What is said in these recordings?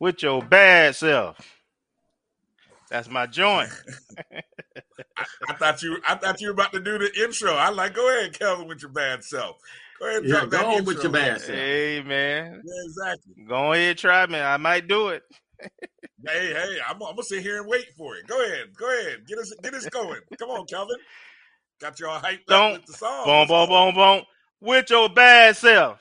with your bad self. That's my joint. I, I, thought you I thought you were about to do the intro. I like go ahead, Kelvin, with your bad self. Go ahead, yeah, go on with your bad self. Hey man. Yeah, exactly. Go ahead, try me. I might do it. hey, hey, I'm, I'm, gonna sit here and wait for it. Go ahead, go ahead, get us get us going. Come on, Kelvin. Got you all hyped Don't, up with the song. Boom, boom, boom, boom. With your bad self.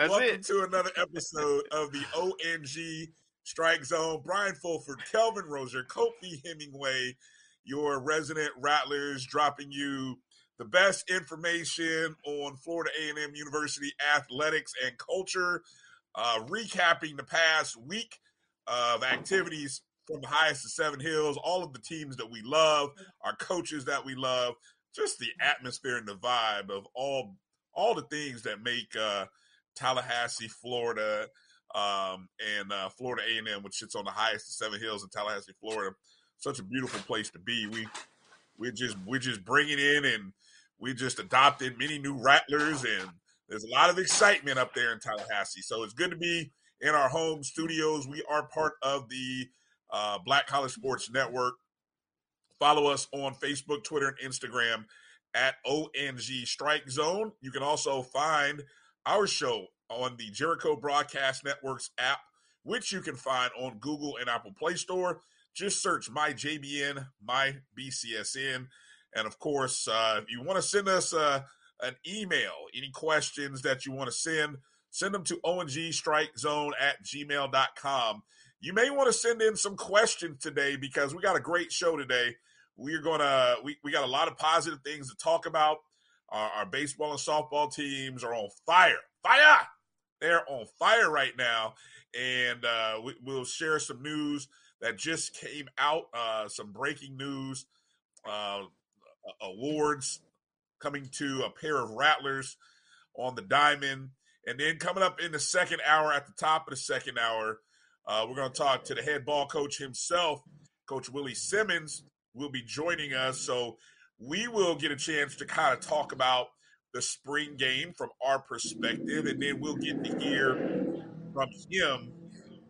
That's Welcome it. to another episode of the ONG Strike Zone. Brian Fulford, Kelvin Rozier, Kofi Hemingway, your resident Rattlers, dropping you the best information on Florida A&M University athletics and culture, uh, recapping the past week of activities from the highest of Seven Hills, all of the teams that we love, our coaches that we love, just the atmosphere and the vibe of all all the things that make uh, Tallahassee, Florida, um, and uh, Florida A&M, which sits on the highest of Seven Hills in Tallahassee, Florida. Such a beautiful place to be. We we're just we're just bringing in and we just adopted many new rattlers and there's a lot of excitement up there in Tallahassee. So it's good to be in our home studios. We are part of the uh, Black College Sports Network. Follow us on Facebook, Twitter, and Instagram at ONG Strike Zone. You can also find our show on the Jericho Broadcast Network's app, which you can find on Google and Apple Play Store. Just search my JBN, my BCSN. And of course, uh, if you want to send us uh, an email, any questions that you want to send, send them to ongstrikezone at gmail.com. You may want to send in some questions today because we got a great show today. We're gonna we, we got a lot of positive things to talk about. Our, our baseball and softball teams are on fire. Fire! They're on fire right now. And uh, we, will share some news that just came out, uh, some breaking news, uh, awards coming to a pair of Rattlers on the diamond. And then coming up in the second hour, at the top of the second hour, uh, we're going to talk to the head ball coach himself, Coach Willie Simmons, will be joining us. So we will get a chance to kind of talk about the spring game from our perspective, and then we'll get to hear from him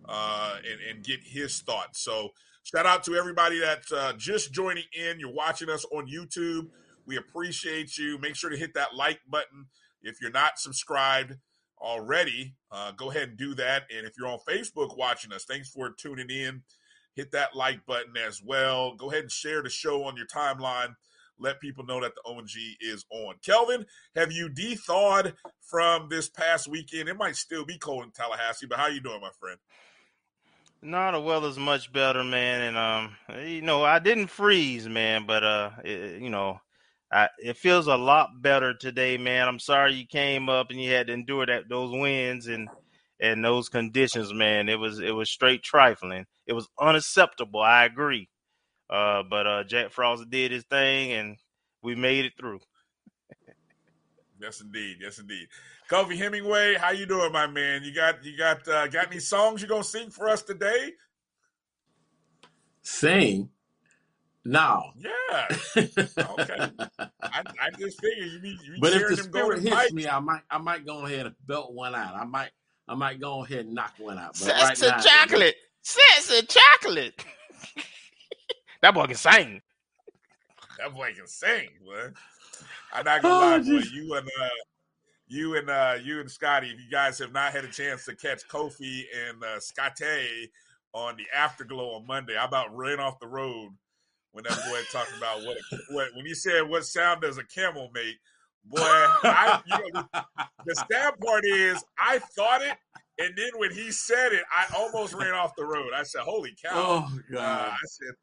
uh, and, and, get his thoughts. So, shout out to everybody that's uh, just joining in. You're watching us on YouTube. We appreciate you. Make sure to hit that like button. If you're not subscribed already, uh, go ahead and do that. And if you're on Facebook watching us, thanks for tuning in. Hit that like button as well. Go ahead and share the show on your timeline let people know that the ONG is on. Kelvin, have you de-thawed from this past weekend? It might still be cold in Tallahassee, but how you doing, my friend? No, the weather's much better, man, and um, you know, I didn't freeze, man, but uh, it, you know, I, it feels a lot better today, man. I'm sorry you came up and you had to endure that those winds and and those conditions, man. It was it was straight trifling. It was unacceptable. I agree. Uh, but uh, Jack Frost did his thing, and we made it through. yes, indeed. Yes, indeed. Kofi Hemingway, how you doing, my man? You got you got uh, got any songs you gonna sing for us today? Sing? No. Yeah. okay. I, I, just figured you be. You but if the spirit hits me, I might I might go ahead and belt one out. I might I might go ahead and knock one out. But right now, chocolate. Sense chocolate. That boy can sing. That boy can sing, boy. I'm not gonna oh, lie, boy. You and uh, you and uh, you and Scotty, if you guys have not had a chance to catch Kofi and uh, Scotty on the Afterglow on Monday, I about ran off the road when that boy talked about what, what when he said what sound does a camel make. Boy, I, you know, the sad part is I thought it, and then when he said it, I almost ran off the road. I said, "Holy cow!" Oh God! Uh, I said,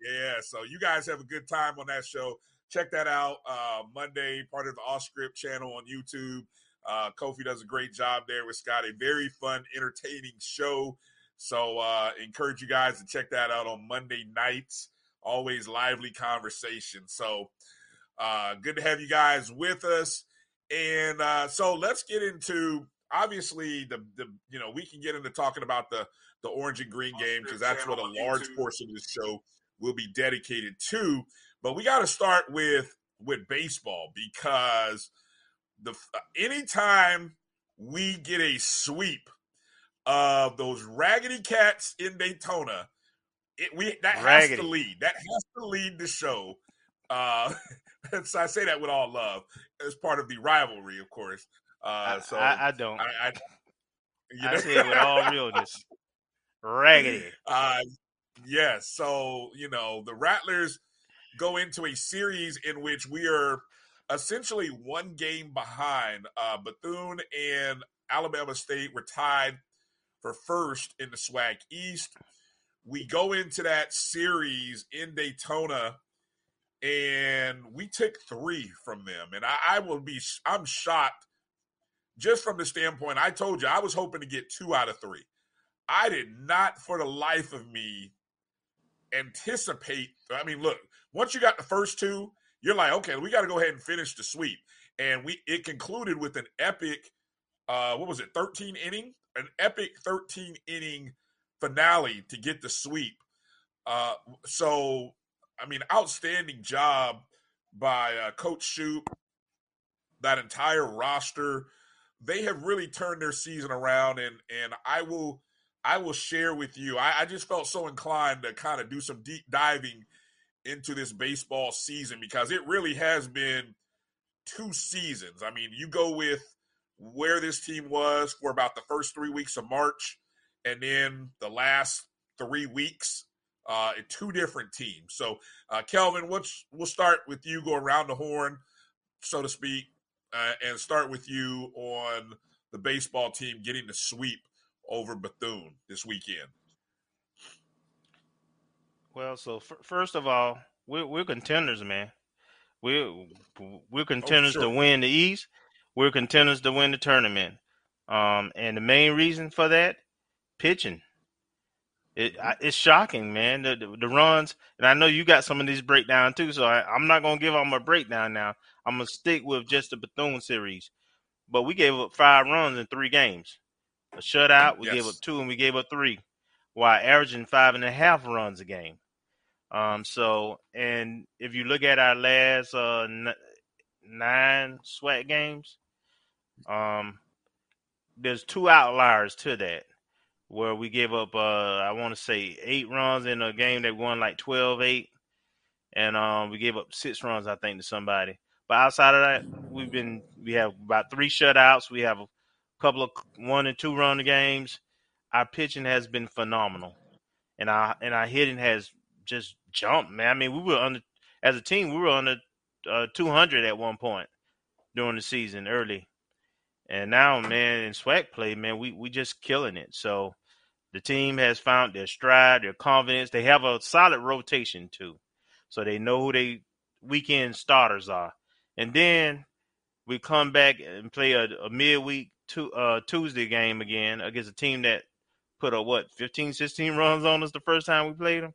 yeah, so you guys have a good time on that show. Check that out uh, Monday, part of the Off Script channel on YouTube. Uh, Kofi does a great job there with Scott. A very fun, entertaining show. So uh, encourage you guys to check that out on Monday nights. Always lively conversation. So uh, good to have you guys with us. And uh, so let's get into obviously the the you know we can get into talking about the the orange and green game because that's what a large portion of the show will be dedicated to. But we got to start with with baseball because the anytime we get a sweep of those raggedy cats in Daytona. It, we that Raggedy. has to lead. That has to lead the show. Uh, so I say that with all love, as part of the rivalry, of course. Uh, I, so I, I don't. I, I, you I say it with all realness. Raggedy. Uh, yes. So, you know, the Rattlers go into a series in which we are essentially one game behind. Uh, Bethune and Alabama State were tied for first in the SWAC East. We go into that series in Daytona and we took three from them. And I, I will be, I'm shocked just from the standpoint. I told you I was hoping to get two out of three. I did not, for the life of me, anticipate. I mean, look, once you got the first two, you're like, okay, we got to go ahead and finish the sweep. And we it concluded with an epic, uh, what was it, 13 inning, an epic 13 inning finale to get the sweep. Uh, so, I mean, outstanding job by uh, Coach Shouppe, that entire roster. They have really turned their season around, and and I will I will share with you. I, I just felt so inclined to kind of do some deep diving into this baseball season because it really has been two seasons. I mean, you go with where this team was for about the first three weeks of March, and then the last three weeks, uh, two different teams. So, uh, Kelvin, what's we'll start with you, go around the horn, so to speak, uh, and start with you on the baseball team getting the sweep over Bethune this weekend. Well, so f- first of all, we're we're contenders, man. We're we're contenders sure. to win the East. We're contenders to win the tournament. Um, and the main reason for that, pitching. It I, it's shocking, man. The, the the runs, and I know you got some of these breakdown too. So I, I'm not gonna give them a breakdown now. I'm gonna stick with just the Bethune series. But we gave up five runs in three games. A shutout, we gave up two, and we gave up three, while averaging five and a half runs a game. Um, so, and if you look at our last uh, n- nine SWAC games, um, there's two outliers to that, where we gave up, uh, I want to say eight runs in a game that won like 12-8, and um, we gave up six runs, I think, to somebody. But outside of that, we've been we have about three shutouts. We have a couple of one and two run games. Our pitching has been phenomenal, and our and our hitting has just jumped, man. I mean, we were under as a team, we were under uh, 200 at one point during the season early, and now, man, in SWAC play, man, we we just killing it. So the team has found their stride, their confidence. They have a solid rotation too, so they know who they weekend starters are. And then we come back and play a, a midweek two, uh, Tuesday game again against a team that put a what 15, 16 runs on us the first time we played them.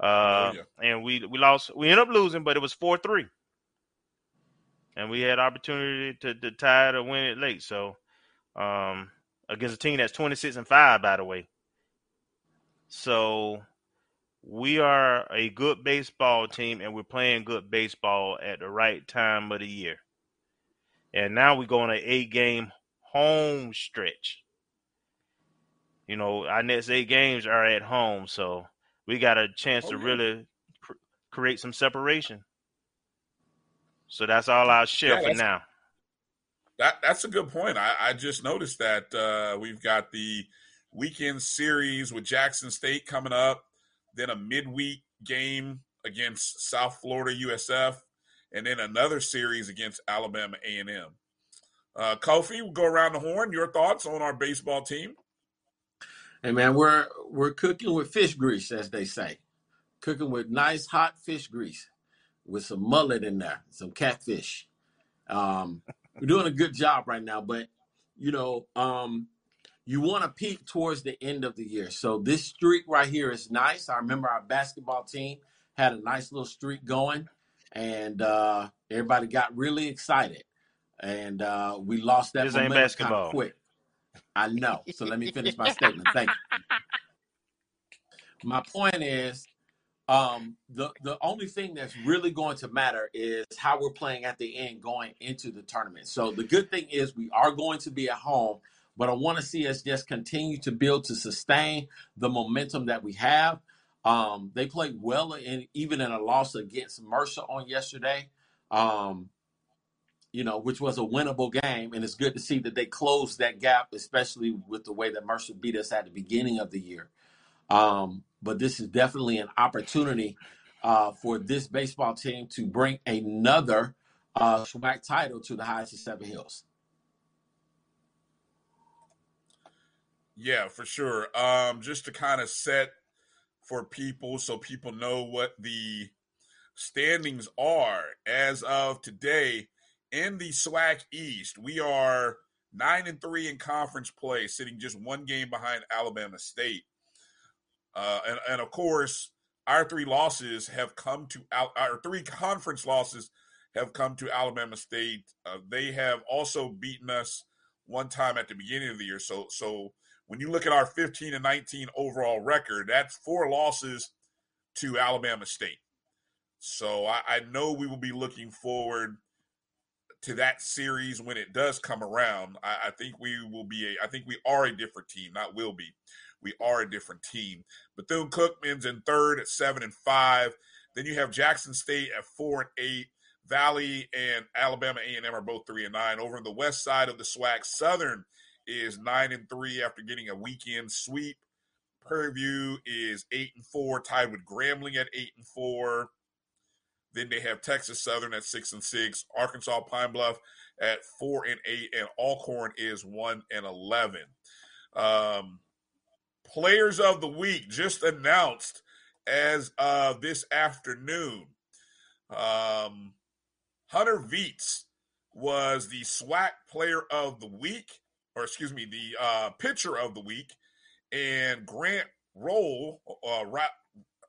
Uh, Oh, yeah. and we we lost. We ended up losing, but it was four three, and we had opportunity to, to tie it or win it late. So um, against a team that's twenty six and five, by the way. So we are a good baseball team, and we're playing good baseball at the right time of the year. And now we go on an eight game home stretch. You know, our next eight games are at home, so we got a chance Oh, to yeah. really cr- create some separation. So that's all I'll share Yeah, for now. That that's a good point. I, I just noticed that uh, we've got the weekend series with Jackson State coming up, then a midweek game against South Florida USF, and then another series against Alabama A and M. Uh, Kofi, we'll go around the horn. Your thoughts on our baseball team? Hey man, we're we're cooking with fish grease, as they say. Cooking with nice hot fish grease with some mullet in there, some catfish. Um, we're doing a good job right now, but you know, um, you want to peak towards the end of the year. So this streak right here is nice. I remember our basketball team had a nice little streak going, and uh, everybody got really excited. And uh, we lost that This ain't basketball. quick. I know. So let me finish my statement. Thank you. My point is, um, the the only thing that's really going to matter is how we're playing at the end going into the tournament. So the good thing is we are going to be at home, but I want to see us just continue to build to sustain the momentum that we have. Um, they played well in even in a loss against Mercer on yesterday. Um, you know, which was a winnable game, and it's good to see that they closed that gap, especially with the way that Mercer beat us at the beginning of the year. Um, but this is definitely an opportunity uh, for this baseball team to bring another uh, title to the Heights of Seven Hills. Yeah, for sure. Um, just to kind of set for people so people know what the standings are as of today in the SWAC East. We are nine and three in conference play, sitting just one game behind Alabama State. Uh, and, and of course, our three losses have come to our three conference losses have come to Alabama State. Uh, they have also beaten us one time at the beginning of the year. So, so when you look at our 15 and 19 overall record, that's four losses to Alabama State. So I, I know we will be looking forward to that series when it does come around. I, I think we will be a. I think we are a different team, not will be. We are a different team. Bethune Cookman's in third at seven and five. Then you have Jackson State at four and eight. Valley and Alabama A&M are both three and nine. Over on the west side of the SWAC, Southern is nine and three after getting a weekend sweep. Prairie View is eight and four, tied with Grambling at eight and four. Then they have Texas Southern at six and six, Arkansas Pine Bluff at four and eight, and Alcorn is one and eleven. Um, players of the week just announced as of this afternoon. Um, Hunter Veets was the SWAC player of the week, or excuse me, the uh, pitcher of the week, and Grant Roll, uh,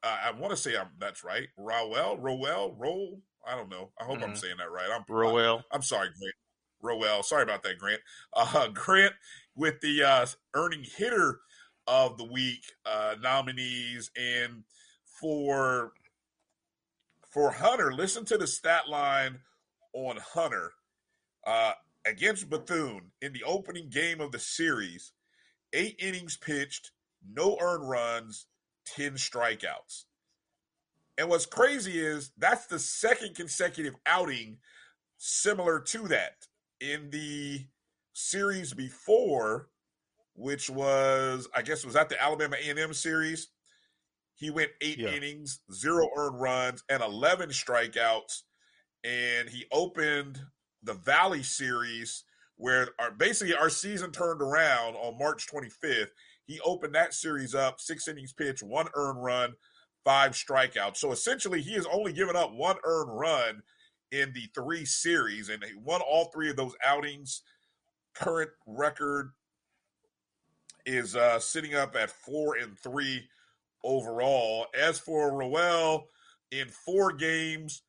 uh, I want to say I'm, that's right. Rowell, Rowell, Roll. I don't know. I hope mm-hmm. I'm saying that right. I'm Rowell. I'm, I'm sorry, Grant. Rowell. Sorry about that, Grant. Uh, Grant with the uh, earning hitter of the week uh, nominees, and for for Hunter, listen to the stat line on Hunter uh, against Bethune in the opening game of the series. Eight innings pitched, no earned runs, 10 strikeouts. And what's crazy is that's the second consecutive outing similar to that. In the series before, which was I guess was that the Alabama A&M series, he went 8 yeah. innings, 0 earned runs and 11 strikeouts and he opened the Valley series where our basically our season turned around on March 25th he opened that series up, six innings pitch, one earned run, five strikeouts. So essentially, he has only given up one earned run in the three series, and he won all three of those outings. Current record is uh, sitting up at four and three overall. As for Roel, in four games,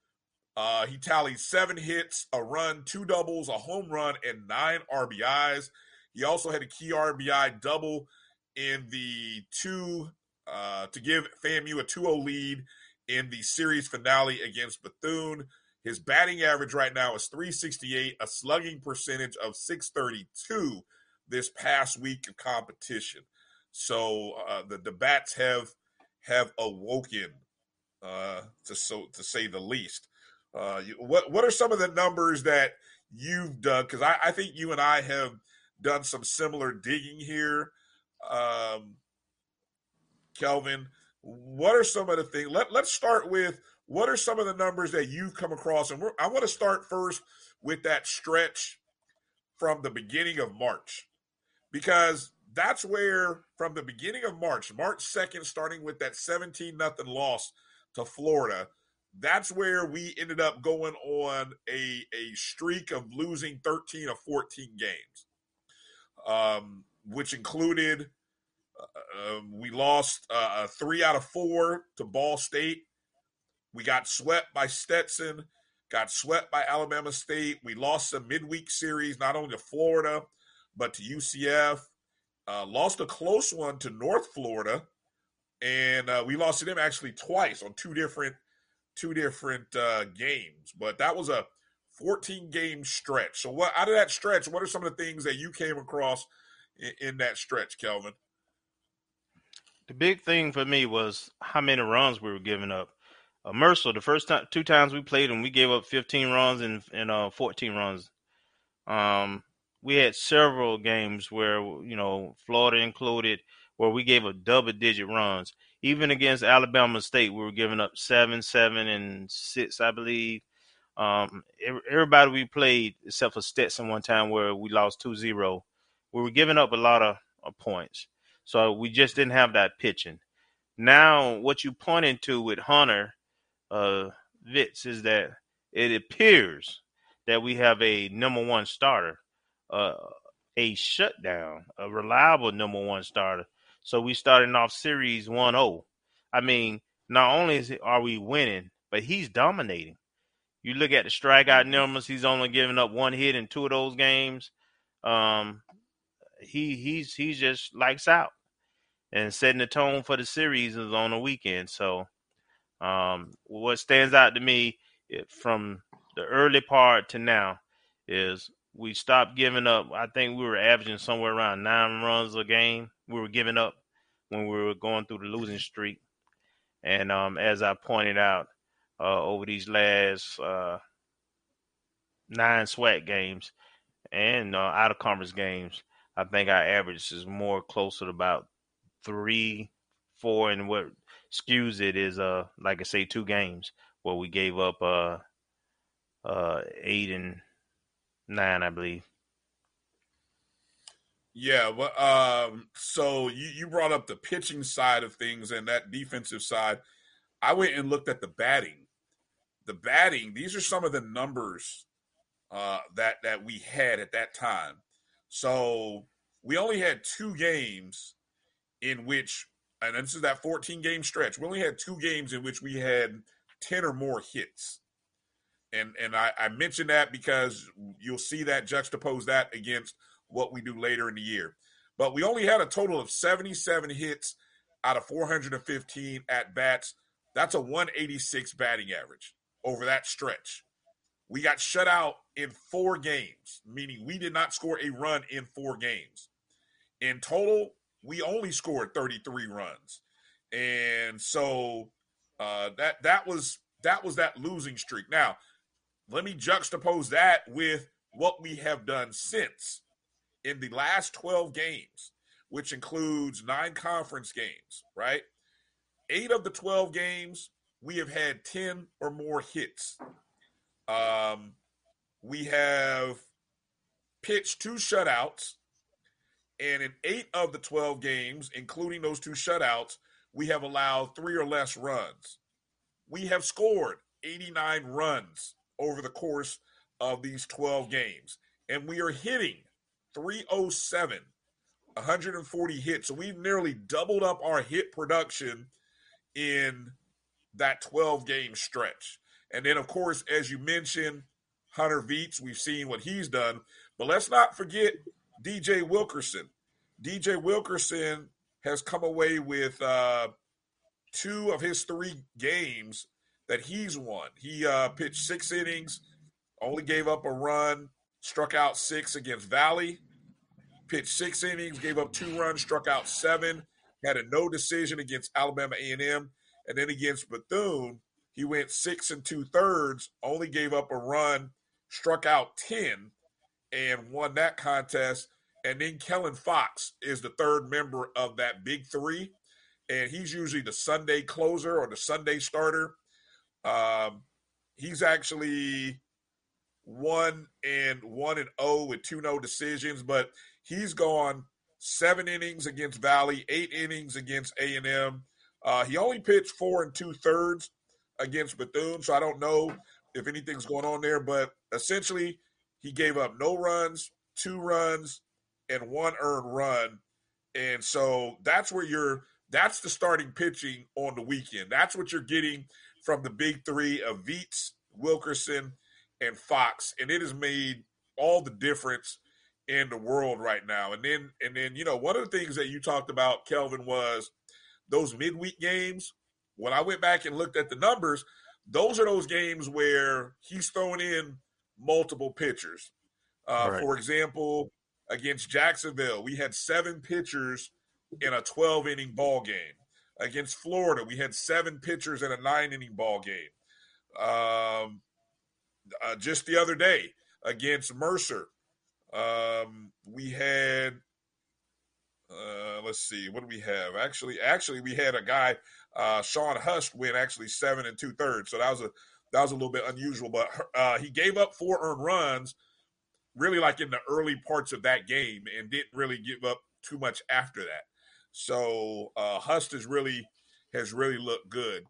uh, he tallied seven hits, a run, two doubles, a home run, and nine RBIs. He also had a key RBI double in the two uh, to give FAMU a 2-0 lead in the series finale against Bethune. His batting average right now is 368, a slugging percentage of 632 this past week of competition. So uh, the the bats have have awoken, uh, to so to say the least. Uh, what what are some of the numbers that you've done? Because I, I think you and I have done some similar digging here um, Kelvin, what are some of the things? Let, let's start with what are some of the numbers that you've come across? And I want to start first with that stretch from the beginning of March, because that's where, from the beginning of March, March 2nd, starting with that 17 nothing loss to Florida, that's where we ended up going on a, a streak of losing 13 of 14 games, um, which included uh, um, we lost uh, three out of four to Ball State. We got swept by Stetson, got swept by Alabama State. We lost a midweek series, not only to Florida, but to UCF. Uh, lost a close one to North Florida, and uh, we lost to them actually twice on two different two different uh, games. But that was a 14 game stretch. So, what out of that stretch, what are some of the things that you came across in, in that stretch, Kelvin? The big thing for me was how many runs we were giving up. Uh, Mercer, the first time, two times we played him, we gave up 15 runs and, and uh, 14 runs. Um, we had several games where you know Florida included, where we gave up double-digit runs. Even against Alabama State, we were giving up seven, seven, and six, I believe. Um, everybody we played, except for Stetson, one time where we lost 2-0, we were giving up a lot of, of points. So we just didn't have that pitching. Now, what you pointed to with Hunter uh, Veets is that it appears that we have a number one starter, uh, a shutdown, a reliable number one starter. So we starting off series 1-0. I mean, not only is are we winning, but he's dominating. You look at the strikeout numbers; he's only giving up one hit in two of those games. Um, he he's he's just lights out and setting the tone for the series is on the weekend. So, um, what stands out to me it, from the early part to now is we stopped giving up. I think we were averaging somewhere around nine runs a game. We were giving up when we were going through the losing streak. And um, as I pointed out, uh, over these last uh, nine SWAC games and uh, out of conference games, I think our average is more closer to about three, four, and what skews it is uh like I say two games where we gave up uh uh eight and nine, I believe. Yeah, well, um, so you, you brought up the pitching side of things and that defensive side. I went and looked at the batting. The batting, these are some of the numbers uh, that that we had at that time. So we only had two games in which, and this is that 14 game stretch. We only had two games in which we had 10 or more hits. And and I, I mention that because you'll see that juxtapose that against what we do later in the year. But we only had a total of 77 hits out of 415 at bats. That's a 186 batting average over that stretch. We got shut out in four games, meaning we did not score a run in four games. In total, we only scored 33 runs. And so uh, that that was that was that losing streak. Now, let me juxtapose that with what we have done since in the last 12 games, which includes nine conference games, right? Eight of the 12 games, we have had 10 or more hits. Um, we have pitched two shutouts, and in eight of the 12 games, including those two shutouts, we have allowed three or less runs. We have scored 89 runs over the course of these 12 games, and we are hitting 307, 140 hits. So we've nearly doubled up our hit production in that 12 game stretch. And then, of course, as you mentioned, Hunter Veets, we've seen what he's done. But let's not forget DJ Wilkerson. DJ Wilkerson has come away with uh, two of his three games that he's won. He uh, pitched six innings, only gave up a run, struck out six against Valley pitched six innings, gave up two runs, struck out seven, had a no decision against Alabama A&M, and then against Bethune, he went six and two thirds, only gave up a run, struck out ten, and won that contest. And then Kellen Fox is the third member of that big three, and he's usually the Sunday closer or the Sunday starter. Um, he's actually one and one and oh with two no decisions, but He's gone seven innings against Valley, eight innings against A and M. Uh, he only pitched four and two thirds against Bethune, so I don't know if anything's going on there. But essentially, he gave up no runs, two runs, and one earned run, and so that's where you're. That's the starting pitching on the weekend. That's what you're getting from the big three of Veets, Wilkerson, and Fox, and it has made all the difference in the world right now. And then and then you know one of the things that you talked about, Kelvin, was those midweek games. When I went back and looked at the numbers, those are those games where he's throwing in multiple pitchers. Uh, right. For example, Against Jacksonville, we had seven pitchers in a 12 inning ball game. Against Florida, we had seven pitchers in a nine inning ball game. Um, uh, just the other day against Mercer, um, we had uh, let's see, what do we have? Actually, actually, we had a guy, uh, Sean Husk, win actually seven and two thirds. So that was a that was a little bit unusual. But uh, he gave up four earned runs, really like in the early parts of that game, and didn't really give up too much after that. So uh, Husk has really has really looked good.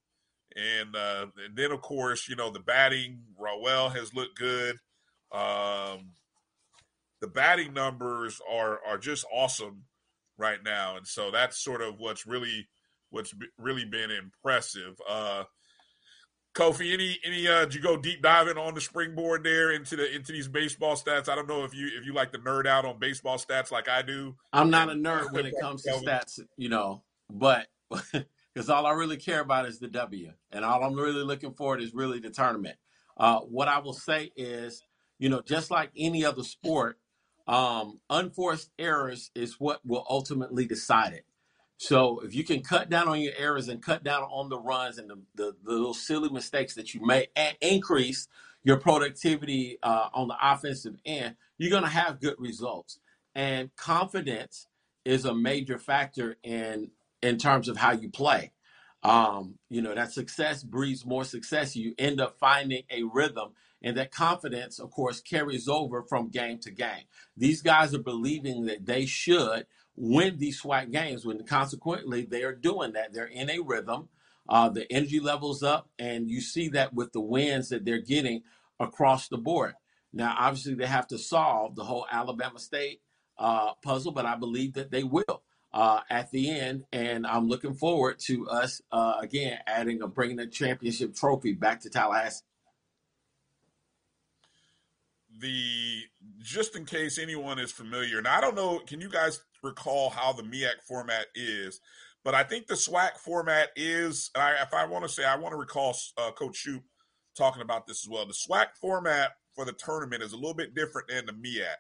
And, uh, and then of course, you know, the batting, Rawell has looked good. Um, the batting numbers are are just awesome right now, and so that's sort of what's really what's really been impressive. Uh, Kofi, any any uh, did you go deep diving on the springboard there into the into these baseball stats? I don't know if you if you like to nerd out on baseball stats like I do. I'm not a nerd when it comes to stats, you know, but because all I really care about is the W, and all I'm really looking for is really the tournament. Uh, what I will say is, you know, just like any other sport, um, unforced errors is what will ultimately decide it. So if you can cut down on your errors and cut down on the runs and the, the, the little silly mistakes that you make and increase your productivity uh, on the offensive end, you're going to have good results. And confidence is a major factor in in terms of how you play. Um, you know, that success breeds more success. You end up finding a rhythm and that confidence, of course, carries over from game to game. These guys are believing that they should win these SWAC games when consequently they are doing that. They're in a rhythm. Uh, the energy levels up, and you see that with the wins that they're getting across the board. Now, obviously, they have to solve the whole Alabama State uh, puzzle, but I believe that they will uh, at the end. And I'm looking forward to us uh, again adding or bringing the championship trophy back to Tallahassee the just in case anyone is familiar, and I don't know, can you guys recall how the MEAC format is? But I think the SWAC format is, I, if I want to say, I want to recall uh, Coach Shouppe talking about this as well. The SWAC format for the tournament is a little bit different than the MEAC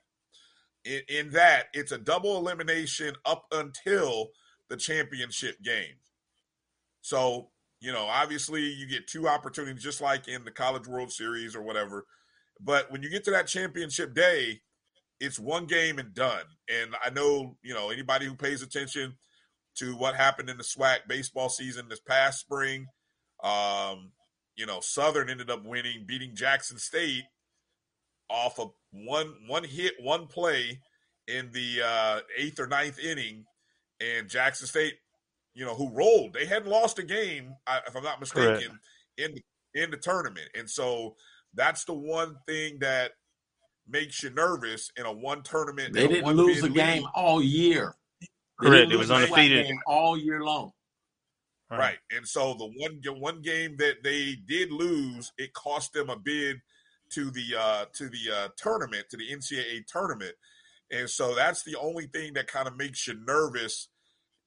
in, in that it's a double elimination up until the championship game. So, you know, obviously you get two opportunities, just like in the College World Series or whatever but when you get to that championship day, it's one game and done. And I know, you know, anybody who pays attention to what happened in the SWAC baseball season this past spring, um, you know, Southern ended up winning, beating Jackson State off of one one hit, one play in the uh, eighth or ninth inning, and Jackson State, you know, who rolled, they hadn't lost a game, if I'm not mistaken, Correct. in the, in the tournament, and so that's the one thing that makes you nervous in a one tournament. They didn't lose a game league. all year. They Correct. It was undefeated all year long. Right. right. And so the one one game that they did lose, it cost them a bid to the uh to the uh tournament, to the NCAA tournament. And so that's the only thing that kind of makes you nervous.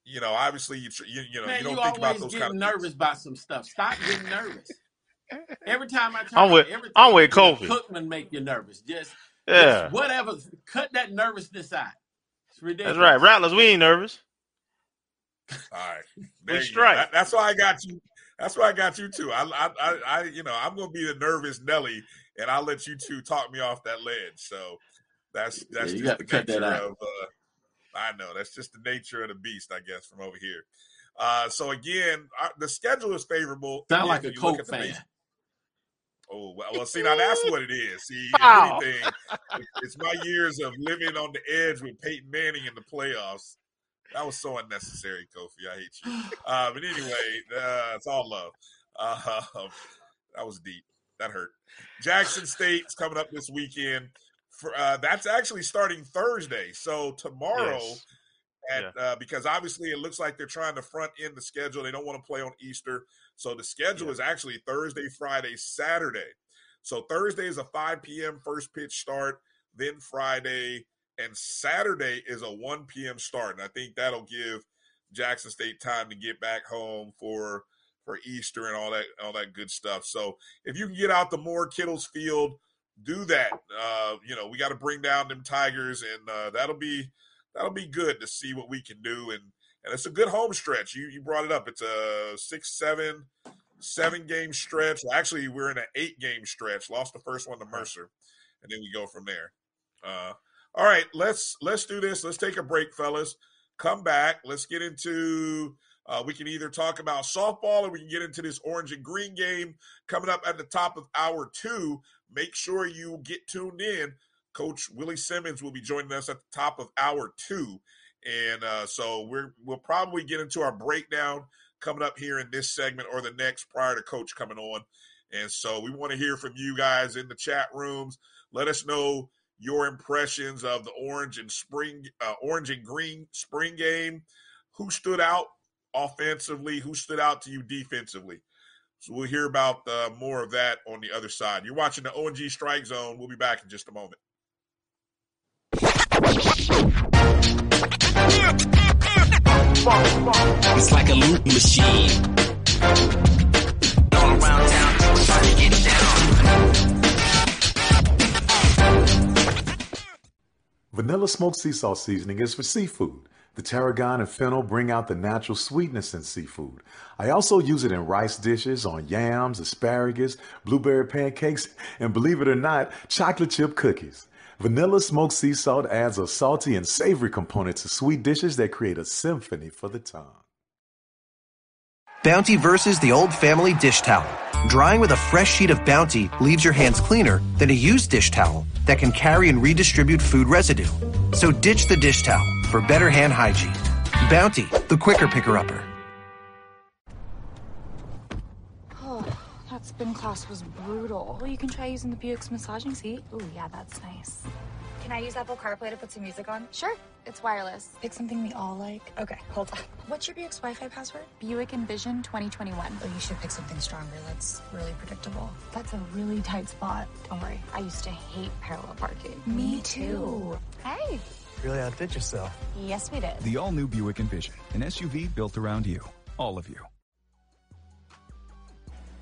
You know, obviously you you, you know Man, you don't you think about those kind of nervous things. about some stuff. Stop getting nervous. Every time I turn, I'm with every I'm with Kofi. Cookman make you nervous. Just yeah, just whatever. Cut that nervousness out. It's ridiculous. That's right, Rattlers. We ain't nervous. All right, we strike. That, that's why I got you. That's why I got you too. I, I, I, I, you know, I'm gonna be the nervous Nelly, and I'll let you two talk me off that ledge. So that's that's yeah, just the nature of. Uh, I know that's just the nature of the beast, I guess, from over here. Uh, so again, the schedule is favorable. Sound like a Colt fan. Base. Oh well, see now that's what it is. See, wow. anything, it's my years of living on the edge with Peyton Manning in the playoffs. That was so unnecessary, Kofi. I hate you. Uh, but anyway, uh, it's all love. Uh, that was deep. That hurt. Jackson State's coming up this weekend. For, uh, that's actually starting Thursday. So tomorrow. Yes. At, yeah. uh, because obviously it looks like they're trying to front end the schedule. They don't want to play on Easter. So the schedule yeah. is actually Thursday, Friday, Saturday. So Thursday is a 5 p.m. first pitch start, then Friday, and Saturday is a 1 p.m. start. And I think that'll give Jackson State time to get back home for for Easter and all that all that good stuff. So if you can get out the Moore Kittles Field do that. Uh, you know, we got to bring down them Tigers, and uh, that'll be that'll be good to see what we can do. And and it's a good home stretch. You you brought it up. It's a six, seven, seven game stretch. Well, actually, we're in an eight game stretch. Lost the first one to Mercer, and then we go from there. Uh, all right, let's let's do this. Let's take a break, fellas. Come back. Let's get into. Uh, we can either talk about softball or we can get into this orange and green game coming up at the top of hour two. Make sure you get tuned in. Coach Willie Simmons will be joining us at the top of hour two. And uh, so we're we'll probably get into our breakdown coming up here in this segment or the next prior to coach coming on. And so we want to hear from you guys in the chat rooms. Let us know your impressions of the orange and spring, uh, orange and green spring game. Who stood out offensively? Who stood out to you defensively? So we'll hear about uh, more of that on the other side. You're watching the ONG Strike Zone. We'll be back in just a moment. It's like a loop machine. All around town, people trying to get down. Vanilla smoked sea salt seasoning is for seafood. The tarragon and fennel bring out the natural sweetness in seafood. I also use it in rice dishes, on yams, asparagus, blueberry pancakes, and believe it or not, chocolate chip cookies. Vanilla smoked sea salt adds a salty and savory component to sweet dishes that create a symphony for the tongue. Bounty versus the old family dish towel. Drying with a fresh sheet of Bounty leaves your hands cleaner than a used dish towel that can carry and redistribute food residue. So ditch the dish towel for better hand hygiene. Bounty, the quicker picker upper. Spin class was brutal. Well, you can try using the Buick's massaging seat. Ooh, yeah, that's nice. Can I use Apple CarPlay to put some music on? Sure, it's wireless. Pick something we all like. Okay, hold on. What's your Buick's Wi-Fi password? Buick Envision 2021. Oh, you should pick something stronger. That's really predictable. That's a really tight spot. Don't worry, I used to hate parallel parking. Me too. Hey. Really outdid yourself. Yes, we did. The all new Buick Envision, an SUV built around you. All of you.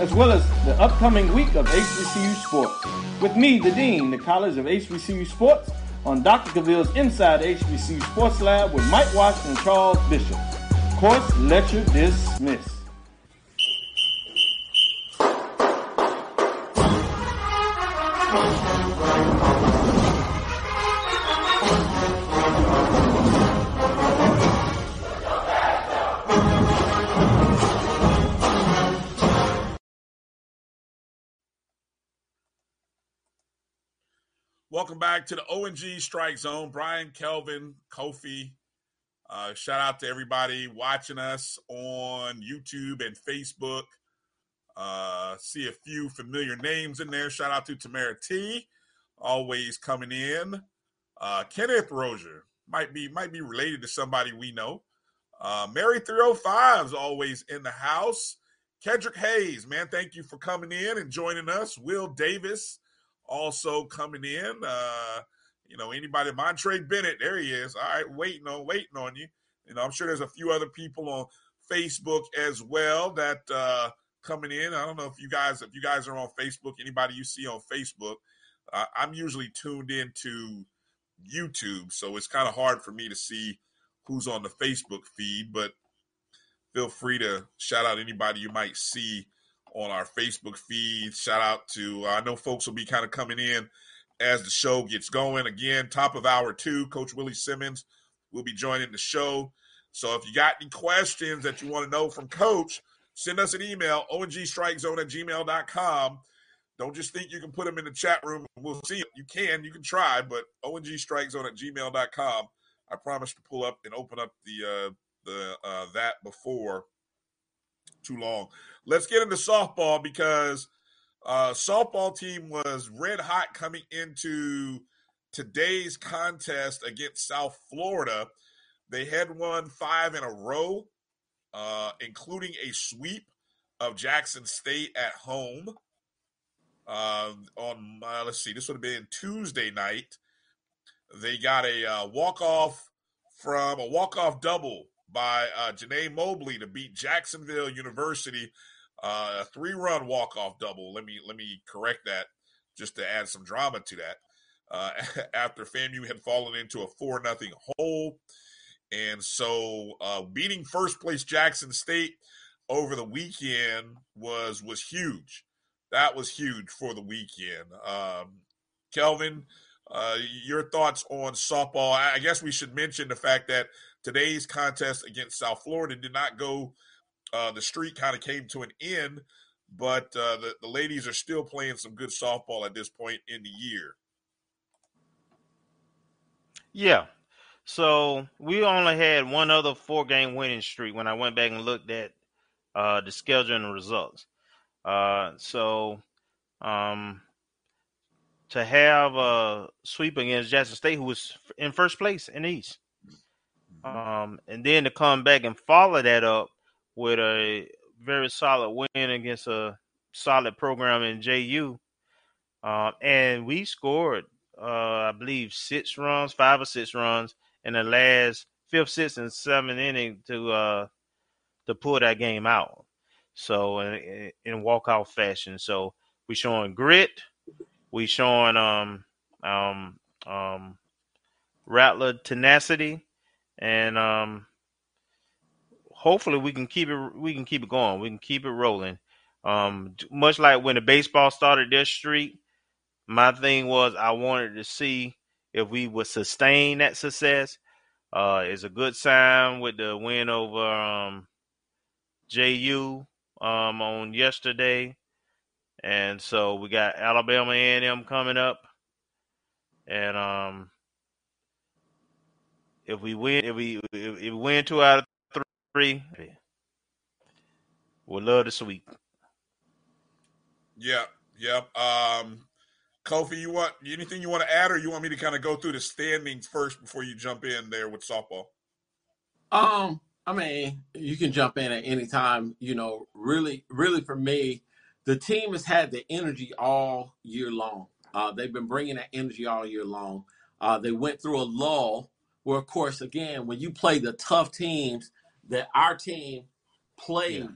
as well as the upcoming week of HBCU Sports. With me, the Dean, the College of HBCU Sports, on Dr. Cavill's Inside HBCU Sports Lab with Mike Washington and Charles Bishop. Course lecture dismissed. Welcome back to the ONG Strike Zone. Brian, Kelvin, Kofi. Uh, shout out to everybody watching us on YouTube and Facebook. Uh, see a few familiar names in there. Shout out to Tamara T, always coming in. Uh, Kenneth Rozier might be might be related to somebody we know. Uh, Mary 305 is always in the house. Kedrick Hayes, man, thank you for coming in and joining us. Will Davis also coming in. Uh, you know, anybody, Montre Bennett, there he is. All right, waiting on, waiting on you. You know, I'm sure there's a few other people on Facebook as well that uh coming in. I don't know if you guys, if you guys are on Facebook, anybody you see on Facebook, uh, I'm usually tuned into YouTube, so it's kind of hard for me to see who's on the Facebook feed. But feel free to shout out anybody you might see on our Facebook feed. Shout out to, I know folks will be kind of coming in as the show gets going. Again, top of hour two, Coach Willie Simmons will be joining the show. So if you got any questions that you want to know from Coach, send us an email, ongstrikezone at gmail.com. Don't just think you can put them in the chat room. We'll see it. You can, you can try, but ongstrikezone at gmail.com. I promise to pull up and open up the uh the uh that before too long. Let's get into softball because uh softball team was red hot coming into today's contest against South Florida, they had won five in a row, uh, including a sweep of Jackson State at home. Uh, on uh, let's see, this would have been Tuesday night. They got a uh, walk off from a walk off double by uh, Janae Mobley to beat Jacksonville University. Uh, a three run walk off double. Let me let me correct that just to add some drama to that. Uh, after FAMU had fallen into a four nothing hole, and so uh, beating first place Jackson State over the weekend was was huge. That was huge for the weekend. Um, Kelvin, uh, your thoughts on softball? I guess we should mention the fact that today's contest against South Florida did not go. Uh, the streak kind of came to an end, but uh, the, the ladies are still playing some good softball at this point in the year. Yeah. So we only had one other four game winning streak when I went back and looked at uh, the schedule and the results. Uh, so um, to have a sweep against Jackson State, who was in first place in the East, um, and then to come back and follow that up with a very solid win against a solid program in JU, uh, and we scored, uh, I believe, six runs, five or six runs in the last fifth, sixth, and seventh inning to uh, to pull that game out. So in, in walkout fashion. So we showing grit. We showing um um um Rattler tenacity, and um hopefully we can keep it we can keep it going. We can keep it rolling. Um, much like when the baseball started their streak, my thing was I wanted to see if we would sustain that success. Uh, it's a good sign with the win over um, JU um, on yesterday, and so we got Alabama A&M coming up, and um, if we win, if we if we win two out of three, we'll love the sweep. Yeah, yep. Um, Kofi, you want anything you want to add, or you want me to kind of go through the standings first before you jump in there with softball? Um, I mean, you can jump in at any time. You know, really, really for me, the team has had the energy all year long. Uh, they've been bringing that energy all year long. Uh, they went through a lull where, of course, again, when you play the tough teams that our team played Yeah.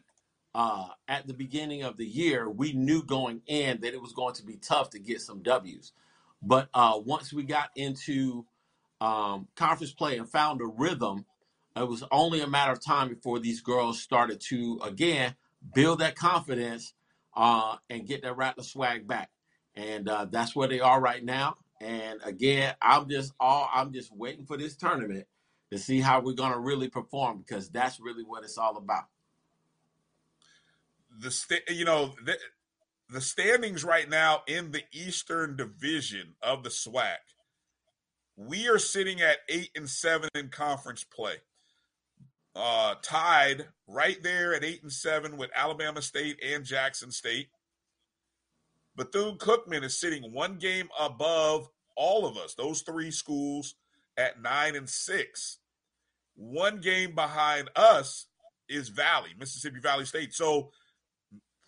uh, at the beginning of the year, we knew going in that it was going to be tough to get some W's. But uh, once we got into um, conference play and found a rhythm, it was only a matter of time before these girls started to again build that confidence uh, and get that Rattler swag back. And uh, that's where they are right now. And again, I'm just all I'm just waiting for this tournament to see how we're gonna really perform because that's really what it's all about. The sta- you know the, the standings right now in the Eastern Division of the SWAC, we are sitting at eight and seven in conference play. Uh, tied right there at eight and seven with Alabama State and Jackson State. Bethune Cookman is sitting one game above all of us, those three schools at nine and six. One game behind us is Valley, Mississippi Valley State. So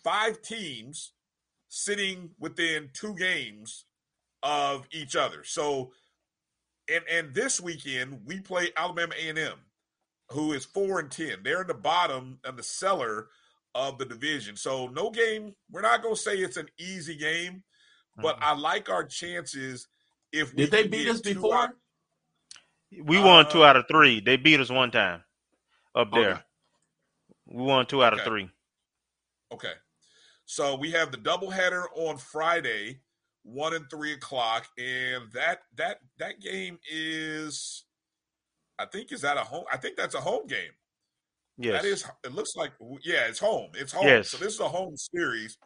five teams sitting within two games of each other. So and and this weekend we play Alabama A&M, who is 4 and 10. They're in the bottom and the cellar of the division. So no game, we're not going to say it's an easy game, but I like our chances if we Did they beat us before? out- We won two Uh, out of three. They beat us one time up there. Okay. We won two out of three. Okay. So we have the doubleheader on Friday, one and three o'clock, and that that that game is, I think, is that a home? I think that's a home game. Yes. That is. It looks like yeah, it's home. It's home. Yes. So this is a home series,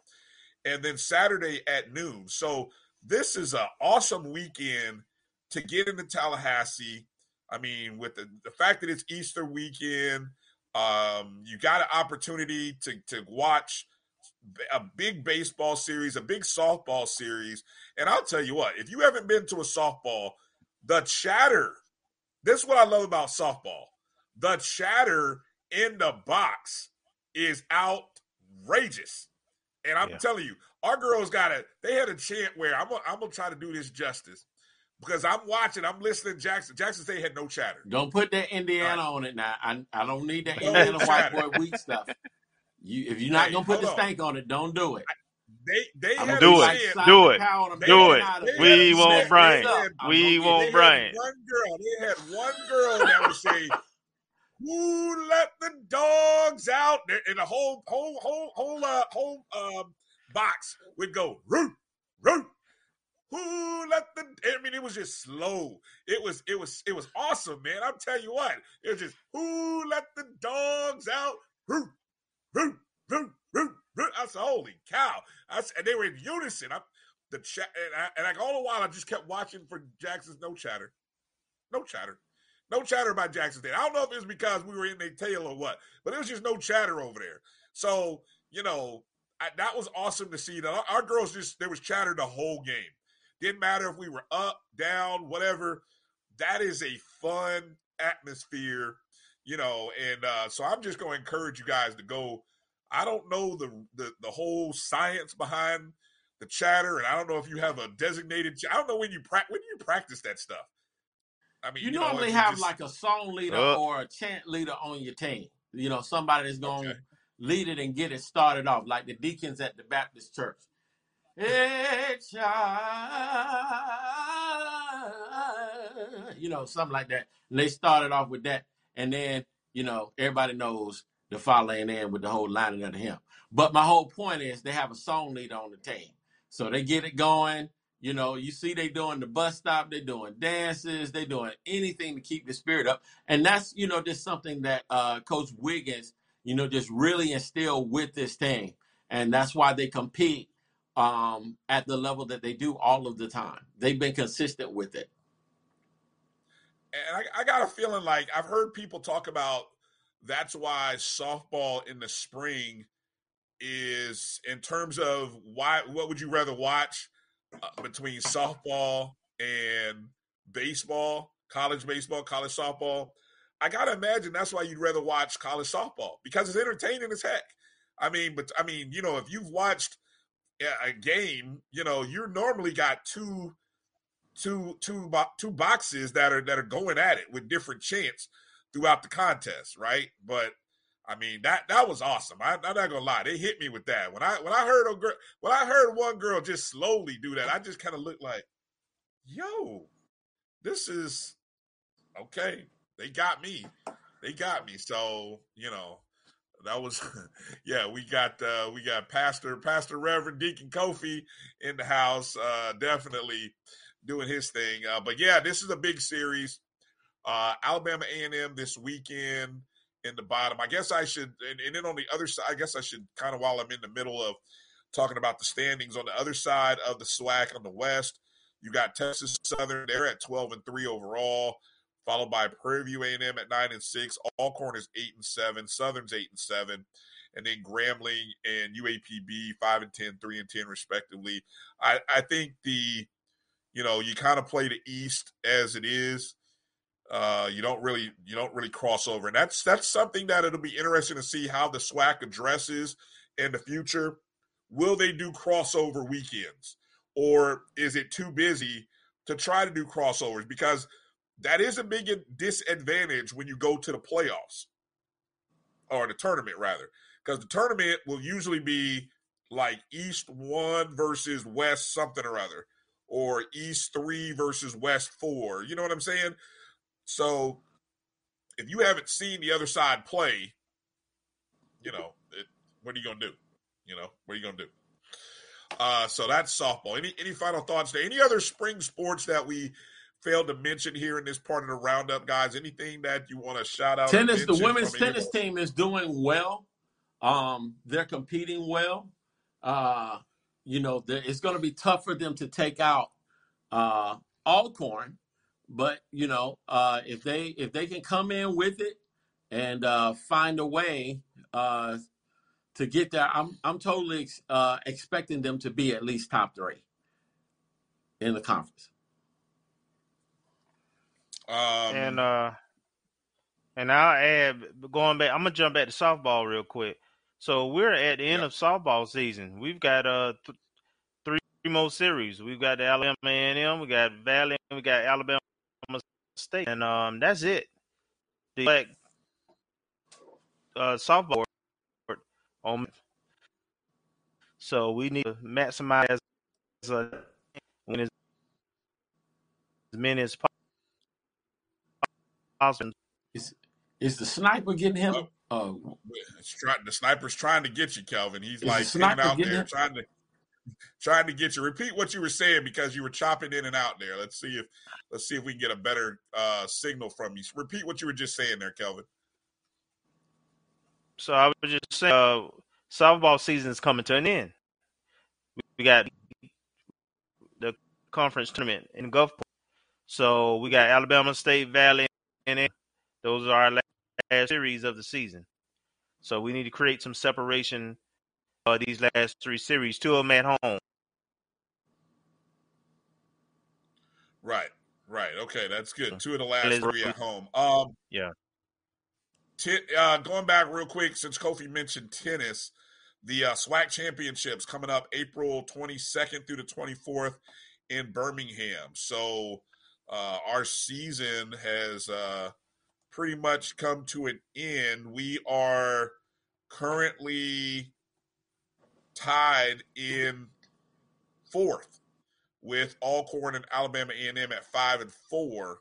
and then Saturday at noon. So this is an awesome weekend to get into Tallahassee. I mean, with the, the fact that it's Easter weekend, um, you got an opportunity to to watch a big baseball series, a big softball series. And I'll tell you what, if you haven't been to a softball, the chatter, this is what I love about softball. The chatter in the box is outrageous. And I'm Yeah. telling you, our girls got it. They had a chant where I'm gonna, I'm gonna try to do this justice because I'm watching, I'm listening. Jackson Jackson State had no chatter. Don't put that Indiana on it now. I I don't need that No Indiana white boy weak stuff. You if you're not Hey, gonna put the hold on. stank on it, don't do it. They they had do a it. like Do it. Cowell and I'm They Do it. out it. We a won't chant. Bryant. They had, I'm We gonna won't they had Bryant. one girl. They had one girl that would say, "Who let the dogs out?" And the whole whole whole whole uh, whole um, box would go root root. Who let the? I mean, it was just slow. It was it was it was awesome, man. I'm telling you what. It was just who let the dogs out? Root root root root root. I said, "Holy cow!" I said, and they were in unison. I, the chat, and, I, and like all the while, I just kept watching for Jackson's no chatter, no chatter, no chatter about Jackson State. I don't know if it was because we were in their tail or what, but it was just no chatter over there. So you know, I, that was awesome to see. That our, girls just there was chatter the whole game. Didn't matter if we were up, down, whatever. That is a fun atmosphere, you know. And uh, so I'm just going to encourage you guys to go. I don't know the, the the whole science behind the chatter, and I don't know if you have a designated. I don't know when you pra- when you practice that stuff. I mean, You know, normally is it have just- like a song leader Uh. or a chant leader on your team. You know, somebody that's going to Okay. lead it and get it started off, like the deacons at the Baptist church. Hey, child. You know, something like that. And they started off with that. And then, you know, everybody knows the following in with the whole lining of the hymn. But my whole point is they have a song leader on the team. So they get it going. You know, you see they doing the bus stop, they doing dances, they doing anything to keep the spirit up. And that's, you know, just something that uh Coach Wiggins, you know, just really instilled with this team. And that's why they compete um at the level that they do all of the time. They've been consistent with it. and I, I got a feeling like I've heard people talk about that's why softball in the spring is in terms of why what would you rather watch uh, between softball and baseball, college baseball, college softball. I gotta imagine that's why you'd rather watch college softball because it's entertaining as heck. I mean, but I mean, you know, if you've watched a game, you know, you're normally got two two two boxes that are that are going at it with different chants throughout the contest, right? But I mean that that was awesome. I, I'm not gonna lie, they hit me with that when I when I heard a girl when I heard one girl just slowly do that, I just kind of looked like, yo, this is okay. They got me, they got me. So you know. That was, yeah. We got uh, we got Pastor Pastor Reverend Deacon Kofi in the house, uh, definitely doing his thing. Uh, but yeah, this is a big series. Uh, Alabama A&M this weekend in the bottom. I guess I should, and, and then on the other side, I guess I should kind of while I'm in the middle of talking about the standings on the other side of the SWAC on the West, you got Texas Southern. They're at 12 and three overall, followed by Prairie View A&M at nine and six. Alcorn is eight and seven. Southern's eight and seven. And then Grambling and UAPB five and 10, three and 10 respectively. I, I think the you know you kind of play the east as it is uh you don't really you don't really cross over. And that's that's something that it'll be interesting to see how the swac addresses in the future. Will they do crossover weekends? Or is it too busy to try to do crossovers? Because that is a big disadvantage when you go to the playoffs. Or the tournament rather. Because the tournament will usually be like east one versus west something or other. Or East three versus West four. You know what I'm saying? So if you haven't seen the other side play, you know, it, what are you gonna do? You know, what are you gonna do? Uh, so that's softball. Any any final thoughts there? Any other spring sports that we failed to mention here in this part of the roundup, guys? Anything that you want to shout out? Tennis, the women's from any of tennis team is doing well. Um, they're competing well. Uh, you know, it's going to be tough for them to take out uh, Alcorn, but you know, uh, if they if they can come in with it and uh, find a way uh, to get there. I'm I'm totally uh, expecting them to be at least top three in the conference. Um, and uh, and I'll add going back. I'm gonna jump back to softball real quick. So we're at the end of softball season. We've got uh th- three more series. We've got the Alabama A&M, we got Valley, and we got Alabama State, and um that's it. The black uh, softball on. So we need to maximize uh, win as many as possible. Is is the sniper getting him? Uh, try, the sniper's trying to get you, Calvin. He's like sniper hanging out there him? trying to trying to get you. Repeat what you were saying because you were chopping in and out there. Let's see if let's see if we can get a better uh, signal from you. Repeat what you were just saying there, Kelvin. So I was just saying, uh, softball season is coming to an end. We got the conference tournament in Gulfport. So we got Alabama State, Valley, and those are our last series of the season. So we need to create some separation. Uh, these last three series, two of them at home. Right, right. Okay, that's good. Two of the last three at home. Um, Yeah. T- uh, going back real quick, since Kofi mentioned tennis, the uh, SWAC championships coming up April 22nd through the 24th in Birmingham. So uh, our season has uh, pretty much come to an end. We are currently tied in fourth with Alcorn and Alabama A&M at five and four.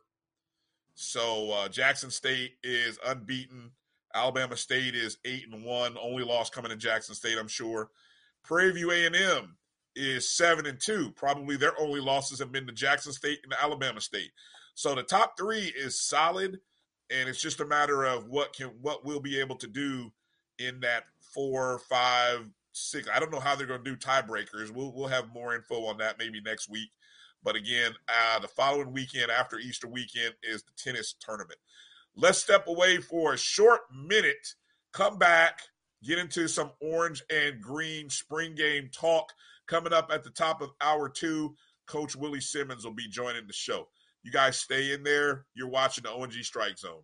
So uh, Jackson State is unbeaten. Alabama State is eight and one. Only loss coming to Jackson State, I'm sure. Prairie View A&M is seven and two. Probably their only losses have been to Jackson State and Alabama State. So the top three is solid, and it's just a matter of what can what we'll be able to do in that four, five, six. I don't know how they're going to do tiebreakers. We'll we'll have more info on that maybe next week. But again, uh, the following weekend after Easter weekend is the tennis tournament. Let's step away for a short minute, come back, get into some orange and green spring game talk. Coming up at the top of hour two, Coach Willie Simmons will be joining the show. You guys stay in there. You're watching the ONG Strike Zone.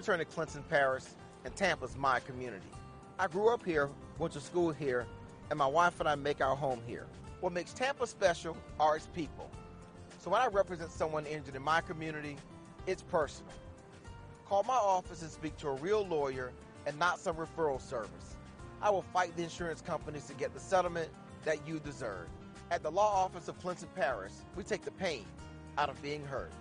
I'm returning to Clinton, Paris, and Tampa's my community. I grew up here, went to school here, and my wife and I make our home here. What makes Tampa special are its people. So when I represent someone injured in my community, it's personal. Call my office and speak to a real lawyer and not some referral service. I will fight the insurance companies to get the settlement that you deserve. At the law office of Clinton Paris, we take the pain out of being hurt.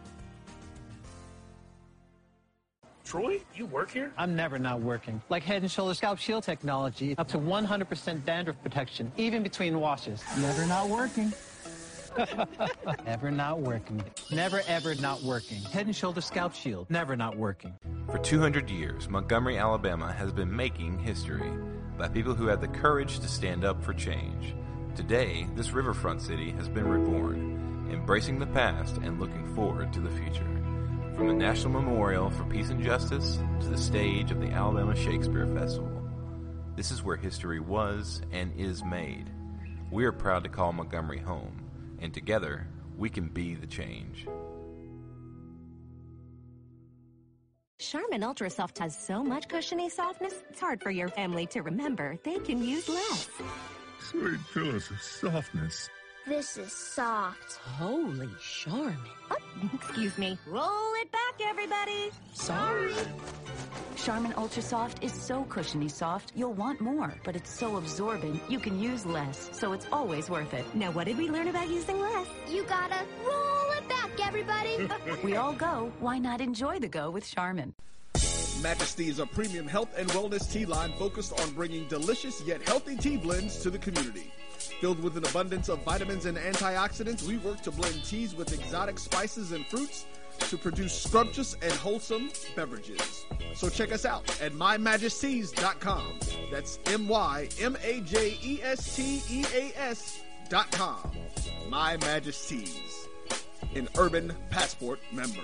Troy, you work here? I'm never not working. Like Head and Shoulders Scalp Shield technology, up to 100% dandruff protection, even between washes. Never not working. never not working. Never ever not working. Head and Shoulders Scalp Shield, never not working. For 200 years, Montgomery, Alabama has been making history by people who had the courage to stand up for change. Today, this riverfront city has been reborn, embracing the past and looking forward to the future. From the National Memorial for Peace and Justice to the stage of the Alabama Shakespeare Festival, this is where history was and is made. We are proud to call Montgomery home, and together we can be the change. Charmin Ultra Soft has so much cushiony softness, it's hard for your family to remember. They can use less. Sweet pillows of softness. This is soft. Holy Charmin. Oh, excuse me. Roll it back, everybody. Sorry. Charmin Ultra Soft is so cushiony soft, you'll want more, but it's so absorbent, you can use less, so it's always worth it. Now, what did we learn about using less? You gotta roll it back, everybody. we all go, why not enjoy the go with Charmin? Majesty is a premium health and wellness tea line focused on bringing delicious yet healthy tea blends to the community. Filled with an abundance of vitamins and antioxidants, we work to blend teas with exotic spices and fruits to produce scrumptious and wholesome beverages. So check us out at mymajesteas.com. That's M Y M A J E S T E A S dot com. My Majesteas, an urban passport member.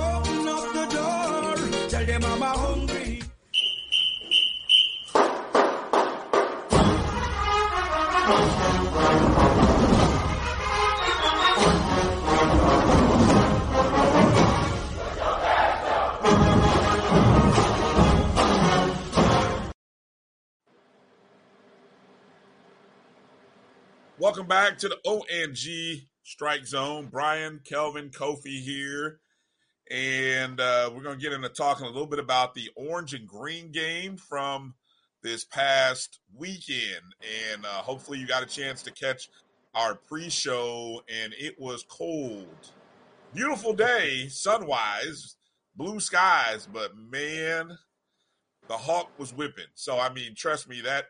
Tell your mama hungry. Welcome back to the ONG Strike Zone. Brian, Kelvin, Kofi here. And uh, we're going to get into talking a little bit about the orange and green game from this past weekend. And uh, hopefully, you got a chance to catch our pre show. And it was cold. Beautiful day, sunwise, blue skies. But man, the Hawk was whipping. So, I mean, trust me, that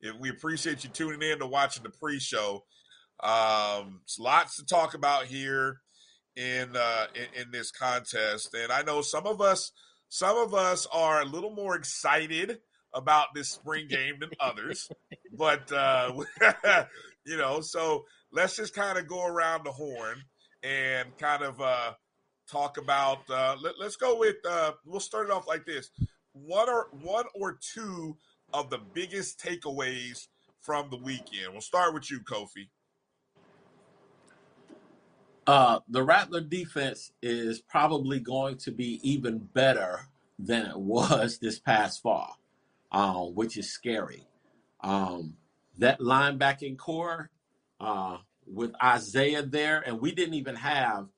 if we appreciate you tuning in to watching the pre-show. Um, it's lots to talk about here in, uh, in in this contest, and I know some of us some of us are a little more excited about this spring game than others, but uh, you know, so let's just kind of go around the horn and kind of uh, talk about. Uh, let, let's go with. Uh, we'll start it off like this: one or one or two of the biggest takeaways from the weekend. We'll start with you, Kofi. Uh, the Rattler defense is probably going to be even better than it was this past fall, um, which is scary. Um, that linebacking corps uh, with Isaiah there, and we didn't even have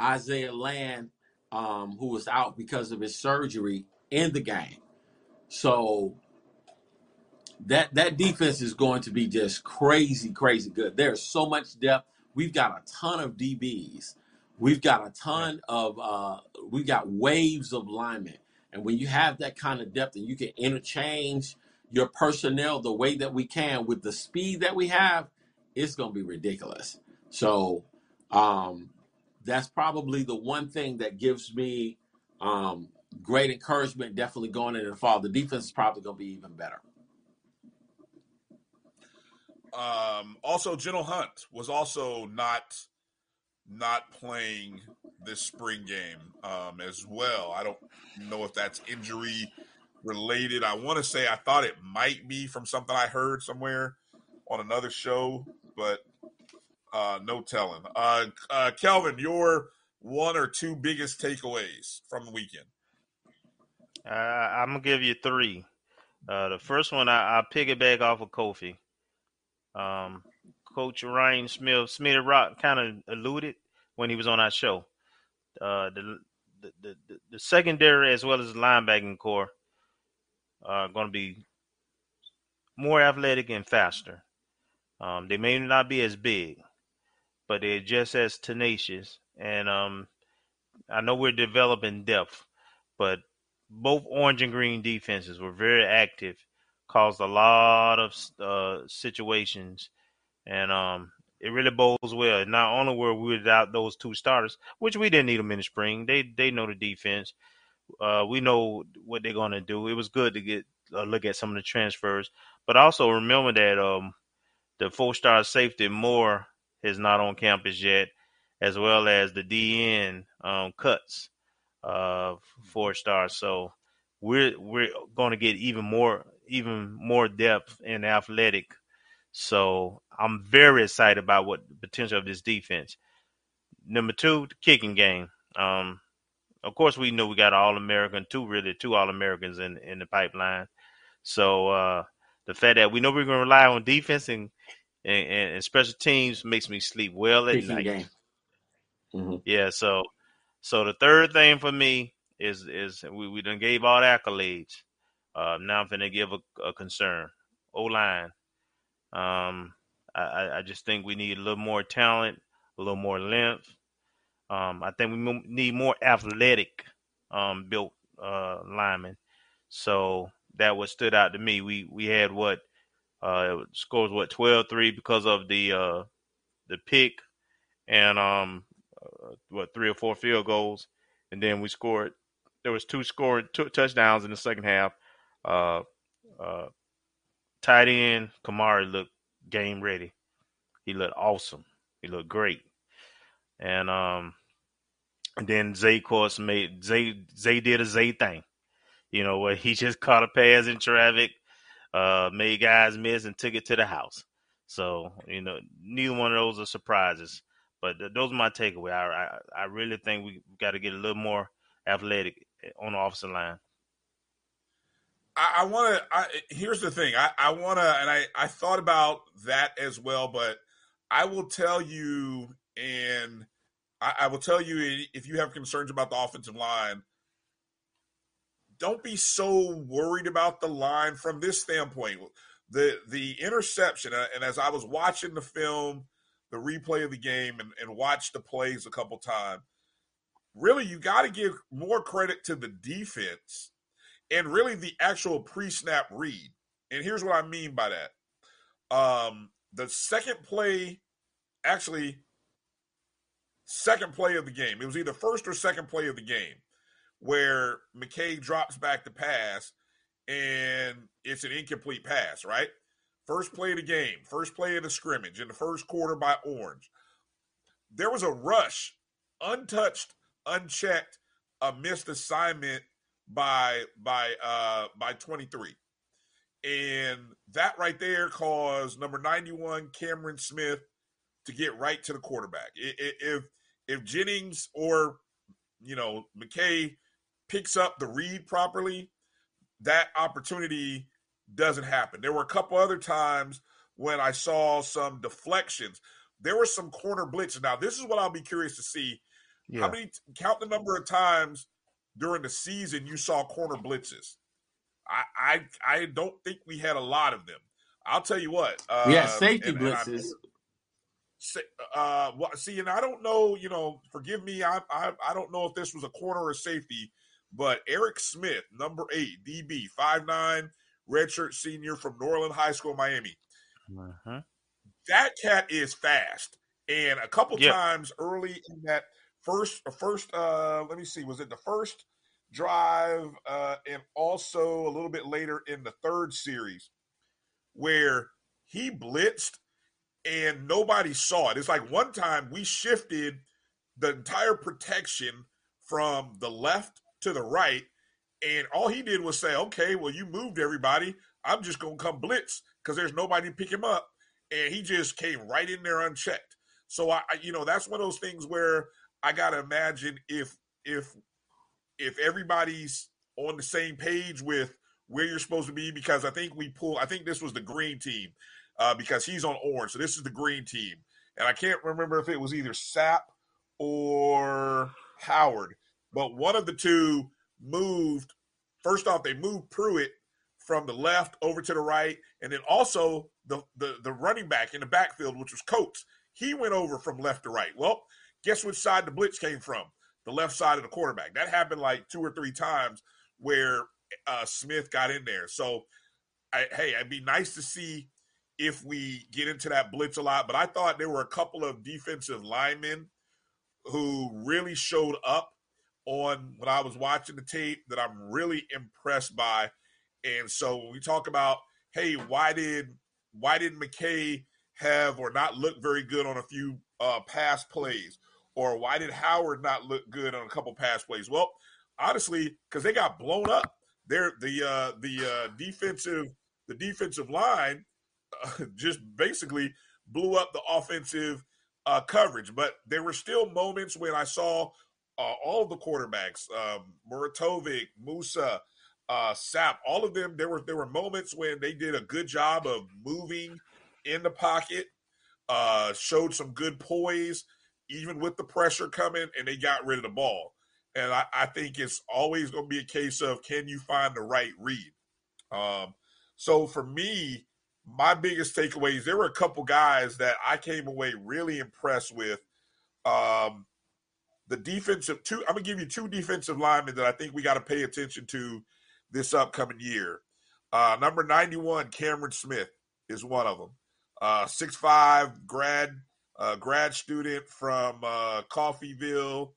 Isaiah Land, um, who was out because of his surgery in the game. So that that defense is going to be just crazy, crazy good. There's so much depth. We've got a ton of DBs. We've got a ton of uh, we've got waves of linemen. And when you have that kind of depth and you can interchange your personnel the way that we can with the speed that we have, it's going to be ridiculous. So um, that's probably the one thing that gives me um, great encouragement. Definitely going into the fall, the defense is probably going to be even better. Um, also, General Hunt was also not not playing this spring game um, as well. I don't know if that's injury related. I want to say I thought it might be from something I heard somewhere on another show, but uh, no telling. Uh, uh, Kelvin, your one or two biggest takeaways from the weekend? Uh, I'm gonna give you three. Uh, the first one, I, I piggyback off of Kofi. Um, Coach Ryan Smith, Smitty Rock, kind of alluded when he was on our show. Uh, the, the, the the secondary as well as the linebacking corps are going to be more athletic and faster. Um, they may not be as big, but they're just as tenacious. And um, I know we're developing depth, but both orange and green defenses were very active, caused a lot of uh, situations, and um, it really bodes well. Not only were we without those two starters, which we didn't need them in the spring, they they know the defense, uh, we know what they're going to do. It was good to get a look at some of the transfers, but also remember that um, the four-star safety Moore is not on campus yet, as well as the DN um, cuts uh, four stars. So we're we're going to get even more even more depth in athletic. So I'm very excited about what the potential of this defense. Number two, the kicking game. Um, of course, we know we got all American, two really two All Americans in in the pipeline. So uh, the fact that we know we're going to rely on defense and, and, and special teams makes me sleep well at Kicking night. game. Mhm. Yeah. So so the third thing for me is is we we done gave all the accolades. Uh, now I'm gonna give a, a concern. O line. Um, I, I just think we need a little more talent, a little more length. Um, I think we need more athletic, um, built uh, linemen. So that what stood out to me. We we had what uh, scores what 12-3 because of the uh, the pick and um uh, what three or four field goals, and then we scored. There was two two touchdowns in the second half. Uh, uh, tight end Kamari looked game ready. He looked awesome. He looked great. And um, and then Zay, course, made Zay Zay did a Zay thing. You know, where he just caught a pass in traffic, uh, made guys miss, and took it to the house. So you know, neither one of those are surprises. But th- those are my takeaway. I I, I really think we got to get a little more athletic on the offensive line. I, I want to. Here's the thing. I, I want to, and I, I thought about that as well. But I will tell you, and I, I will tell you, if you have concerns about the offensive line, don't be so worried about the line from this standpoint. The the interception, uh, and as I was watching the film, the replay of the game, and, and watched the plays a couple times, really you got to give more credit to the defense and really the actual pre-snap read. And here's what I mean by that. Um, the second play, actually, second play of the game. It was either first or second play of the game where McKay drops back the pass and it's an incomplete pass, right? First play of the game, first play of the scrimmage in the first quarter by Orange. There was a rush, untouched, unchecked, a missed assignment by by uh by 23 and that right there caused number 91 cameron smith to get right to the quarterback. If if jennings or you know mckay picks up the read properly that opportunity doesn't happen. There were a couple other times when i saw some deflections. There were some corner blitzes. Now this is what i'll be curious to see. How many count the number of times during the season you saw corner blitzes. I I, I don't think we had a lot of them. I'll tell you what. Uh, We had safety and- and I- blitzes. Uh, well, see, and I don't know. You know, forgive me. I, I I don't know if this was a corner or safety, but Eric Smith, number eight, DB, five nine, redshirt senior from Norland High School, Miami. Uh-huh. That cat is fast, and a couple Yep. times early in that first first uh let me see was it the first drive uh and also a little bit later in the third series where he blitzed and nobody saw it. It's like one time we shifted the entire protection from the left to the right and all he did was say okay well you moved everybody. I'm just gonna come blitz because there's nobody to pick him up and he just came right in there unchecked. So I, I you know that's one of those things where I gotta imagine if if if everybody's on the same page with where you're supposed to be, because I think we pull. I think this was the green team uh, because he's on orange, so this is the green team, and I can't remember if it was either Sapp or Howard, but one of the two moved. First off, they moved Pruitt from the left over to the right, and then also the the, the running back in the backfield, which was Coates, he went over from left to right. Well, guess which side the blitz came from? The left side of the quarterback. That happened like two or three times where uh, Smith got in there. So, I, hey, it'd be nice to see if we get into that blitz a lot. But I thought there were a couple of defensive linemen who really showed up on when I was watching the tape that I'm really impressed by. And so when we talk about, hey, why did why did McKay have or not look very good on a few uh, pass plays, or why did Howard not look good on a couple pass plays? Well, honestly, because they got blown up. They're the uh, the uh, defensive the defensive line uh, just basically blew up the offensive uh, coverage. But there were still moments when I saw uh, all the quarterbacks, um, Muratovic, Musa, uh, Sapp, all of them. There were there were moments when they did a good job of moving in the pocket, uh, showed some good poise, even with the pressure coming, and they got rid of the ball. And I, I think it's always going to be a case of can you find the right read. Um, so for me, my biggest takeaways, there were a couple guys that I came away really impressed with. Um, the defensive two, I'm gonna give you two defensive linemen that I think we got to pay attention to this upcoming year. Uh, number 91, Cameron Smith is one of them. Uh, six five grad uh, grad student from uh, Coffeyville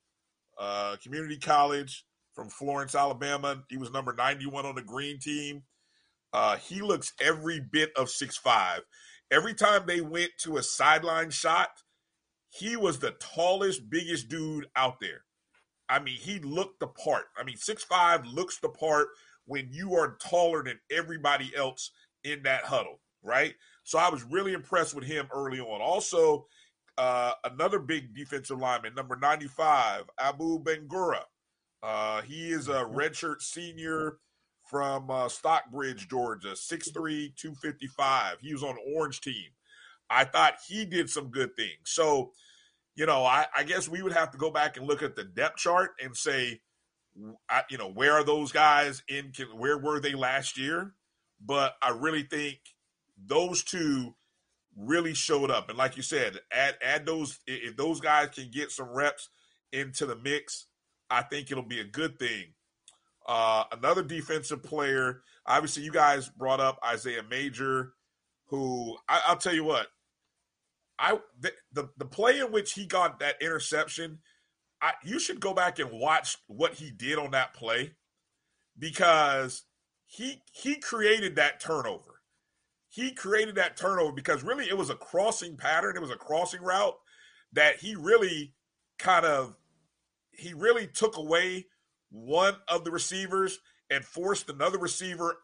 uh, Community College from Florence, Alabama. He was number 91 on the green team. Uh, he looks every bit of six five. Every time they went to a sideline shot, he was the tallest, biggest dude out there. I mean, he looked the part. I mean, six five looks the part when you are taller than everybody else in that huddle, right? So I was really impressed with him early on. Also, uh, another big defensive lineman, number 95, Abu Bangura. Uh, he is a redshirt senior from uh, Stockbridge, Georgia, 6'3, 255. He was on Orange team. I thought he did some good things. So, you know, I, I guess we would have to go back and look at the depth chart and say, I, you know, where are those guys in? Can, Where were they last year? But I really think those two really showed up. And like you said, add add those if those guys can get some reps into the mix, I think it'll be a good thing. Uh, another defensive player, obviously, you guys brought up Isaiah Major, who I, will tell you what, I the, the, the play in which he got that interception, I, you should go back and watch what he did on that play because he he created that turnover. He created that turnover because really it was a crossing pattern, it was a crossing route that he really kind of he really took away one of the receivers and forced another receiver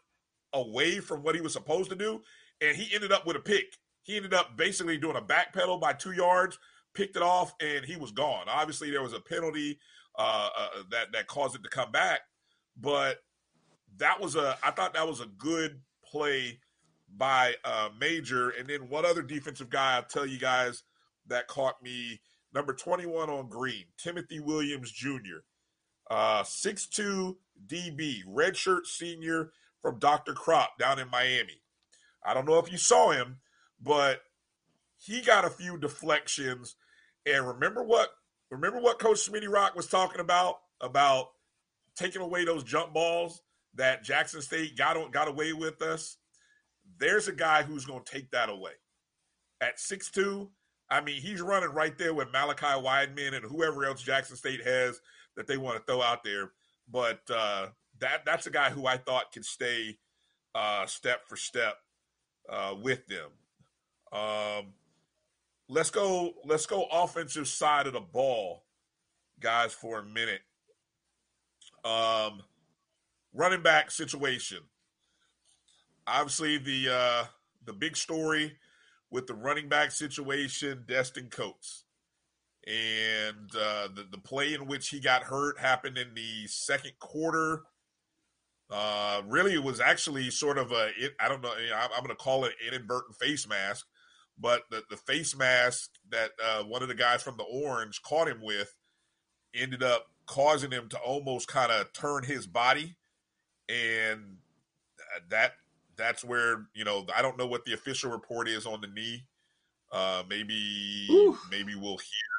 away from what he was supposed to do. And he ended up with a pick. He ended up basically doing a back pedal by two yards, picked it off, and he was gone. Obviously, there was a penalty uh, uh, that that caused it to come back, but that was a. I thought that was a good play by uh, Major, and then one other defensive guy. I'll tell you guys that caught me. Number twenty-one on green, Timothy Williams Jr uh, 6'2 DB, redshirt senior from Dr. Krop down in Miami. I don't know if you saw him, but he got a few deflections. And remember what remember what Coach Smitty Rock was talking about about taking away those jump balls that Jackson State got got away with us. There's a guy who's going to take that away. At 6'2, I mean, he's running right there with Malachi Wideman and whoever else Jackson State has that they want to throw out there. But uh, that that's a guy who I thought could stay uh, step for step uh, with them. Um, let's go. Let's go offensive side of the ball, guys, for a minute. Um, running back situation. Obviously, the uh, the big story with the running back situation, Destin Coates and uh, the the play in which he got hurt happened in the second quarter. Uh, really, it was actually sort of a it, I don't know. I'm going to call it inadvertent face mask, but the the face mask that uh, one of the guys from the Orange caught him with ended up causing him to almost kind of turn his body, and that that's where you know I don't know what the official report is on the knee. Uh, maybe maybe we'll hear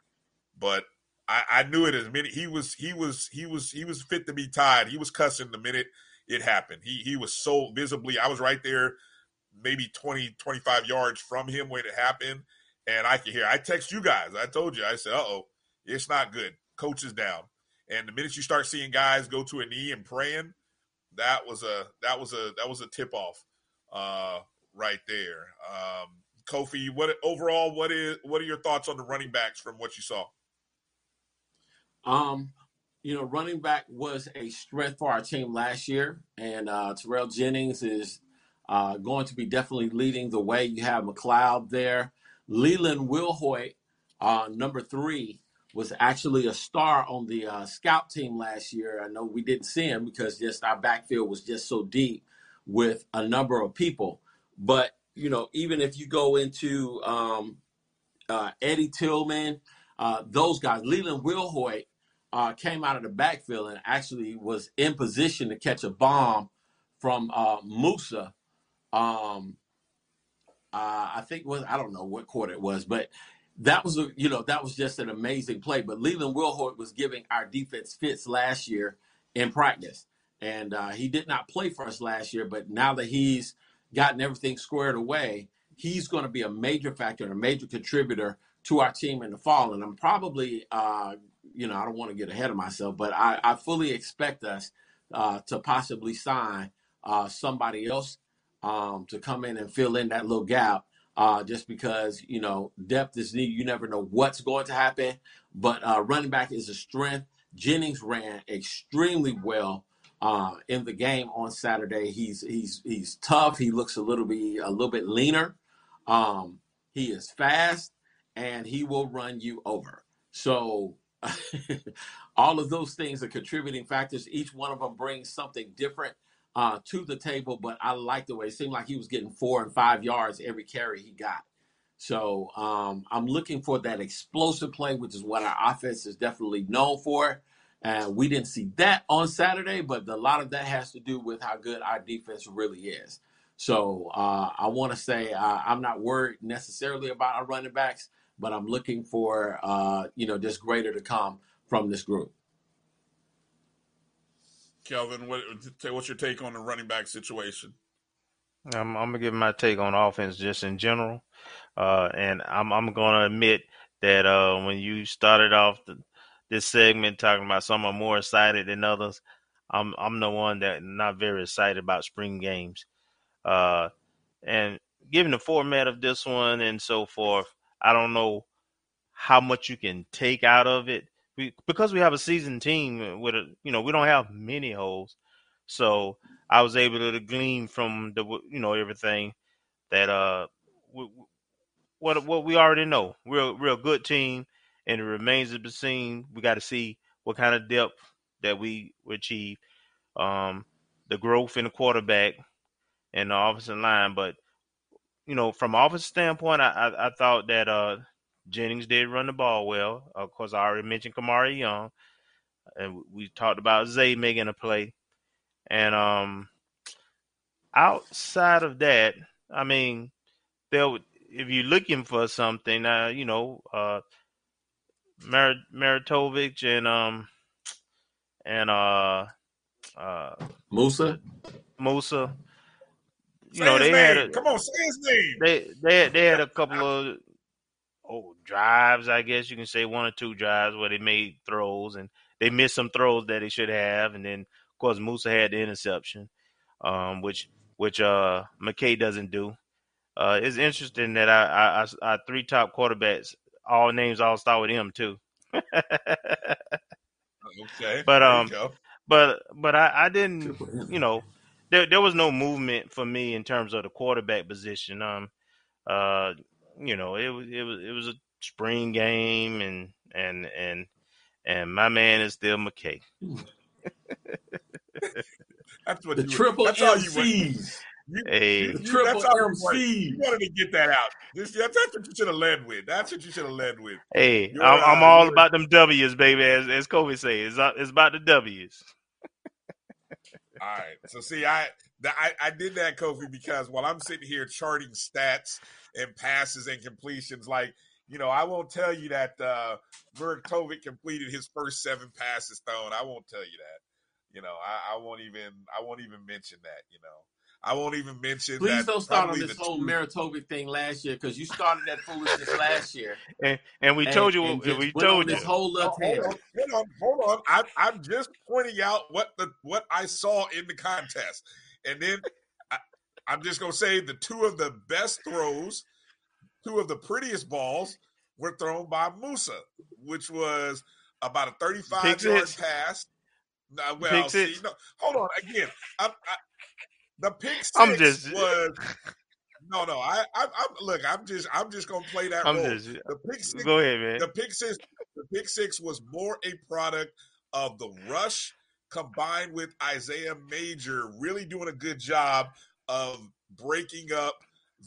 but I, I knew it as minute he was he was he was he was fit to be tied. He was cussing the minute it happened. He he was so visibly I was right there maybe 20 25 yards from him when it happened and I could hear I text you guys. I told you I said, "Uh-oh, it's not good. Coach is down." And the minute you start seeing guys go to a knee and praying, that was a that was a that was a tip off uh, right there. Um, Kofi, what overall what is what are your thoughts on the running backs from what you saw? Um, you know, running back was a strength for our team last year, and uh, Terrell Jennings is uh, going to be definitely leading the way. You have McLeod there. Leland Wilhoit, uh, number three, was actually a star on the uh, scout team last year. I know we didn't see him because just our backfield was just so deep with a number of people. But you know, even if you go into um, uh, Eddie Tillman, uh, those guys, Leland Wilhoit uh, came out of the backfield and actually was in position to catch a bomb from uh, Moussa. Um, uh, I think was I don't know what quarter it was, but that was a you know that was just an amazing play. But Leland Wilhoit was giving our defense fits last year in practice, and uh, he did not play for us last year. But now that he's gotten everything squared away, he's going to be a major factor and a major contributor to our team in the fall. And I'm probably, uh, you know, I don't want to get ahead of myself, but I, I fully expect us uh, to possibly sign uh, somebody else um, to come in and fill in that little gap. Uh, just because you know depth is needed, you never know what's going to happen. But uh, running back is a strength. Jennings ran extremely well uh, in the game on Saturday. He's he's he's tough. He looks a little bit a little bit leaner. Um, he is fast, and he will run you over. So all of those things are contributing factors. Each one of them brings something different uh, to the table. But I like the way it seemed like he was getting four and five yards every carry he got. So um, I'm looking for that explosive play, which is what our offense is definitely known for. And we didn't see that on Saturday, but a lot of that has to do with how good our defense really is. So uh, I want to say uh, I'm not worried necessarily about our running backs, but I'm looking for uh, you know just greater to come from this group. Kelvin, what, what's your take on the running back situation? I'm, I'm gonna give my take on offense just in general, uh, and I'm I'm gonna admit that uh, when you started off the this segment talking about some are more excited than others. I'm I'm the one that not very excited about spring games. Uh, and given the format of this one and so forth, I don't know how much you can take out of it. We, because we have a seasoned team with a, you know, we don't have many holes. So I was able to glean from the, you know, everything that, uh, we, what, what we already know. We're, we're a good team and it remains to be seen. We got to see what kind of depth that we achieve, um, the growth in the quarterback and the offensive line. But you know, from offensive standpoint, I, I, I thought that uh, Jennings did run the ball well. Of course, I already mentioned Kamari Young, and we talked about Zay making a play. And um, outside of that, I mean, there if you're looking for something, uh, you know, uh, Mer- Meritovich and um and uh uh Moussa Moussa. You say know they had a, come on, say his name. They they had, they had a couple of oh drives, I guess you can say one or two drives where they made throws and they missed some throws that they should have, and then of course Moussa had the interception, um, which which uh McKay doesn't do. Uh, it's interesting that I, I, I, I three top quarterbacks all names all start with M too. okay. But um but but I, I didn't you know there there was no movement for me in terms of the quarterback position. Um uh you know it was it was it was a spring game and and and and my man is still McKay. that's what the you, triple that's all you MCs. You, hey, you, you, triple that's all you MC. wanted. You wanted to get that out. This, that's, that's what you should have led with. That's what you should have led with. Hey, You're, I'm, I'm all about them W's, baby. As as Kobe says, it's, uh, it's about the W's. All right. So see, I, the, I I did that, Kofi, because while I'm sitting here charting stats and passes and completions, like you know, I won't tell you that uh Vertovic completed his first seven passes thrown. I won't tell you that. You know, I, I won't even I won't even mention that. You know, I won't even mention. Please that don't start on this whole two- Maritovic thing last year because you started that foolishness last year. And, and we told you, and we just went on told this you. whole little Oh, hold on, hold on, hold on. I'm, I'm just pointing out what the what I saw in the contest, and then I, I'm just gonna say the two of the best throws, two of the prettiest balls were thrown by Moussa, which was about a 35 Pick yard six. pass. Nah, well, see, no, hold on again. I'm, I, the pick 6 I'm just- was. No, no. I, I, I'm look. I'm just, I'm just gonna play that I'm role. just- the pick six. Go ahead, man. The pick six. The pick six was more a product of the rush combined with Isaiah Major really doing a good job of breaking up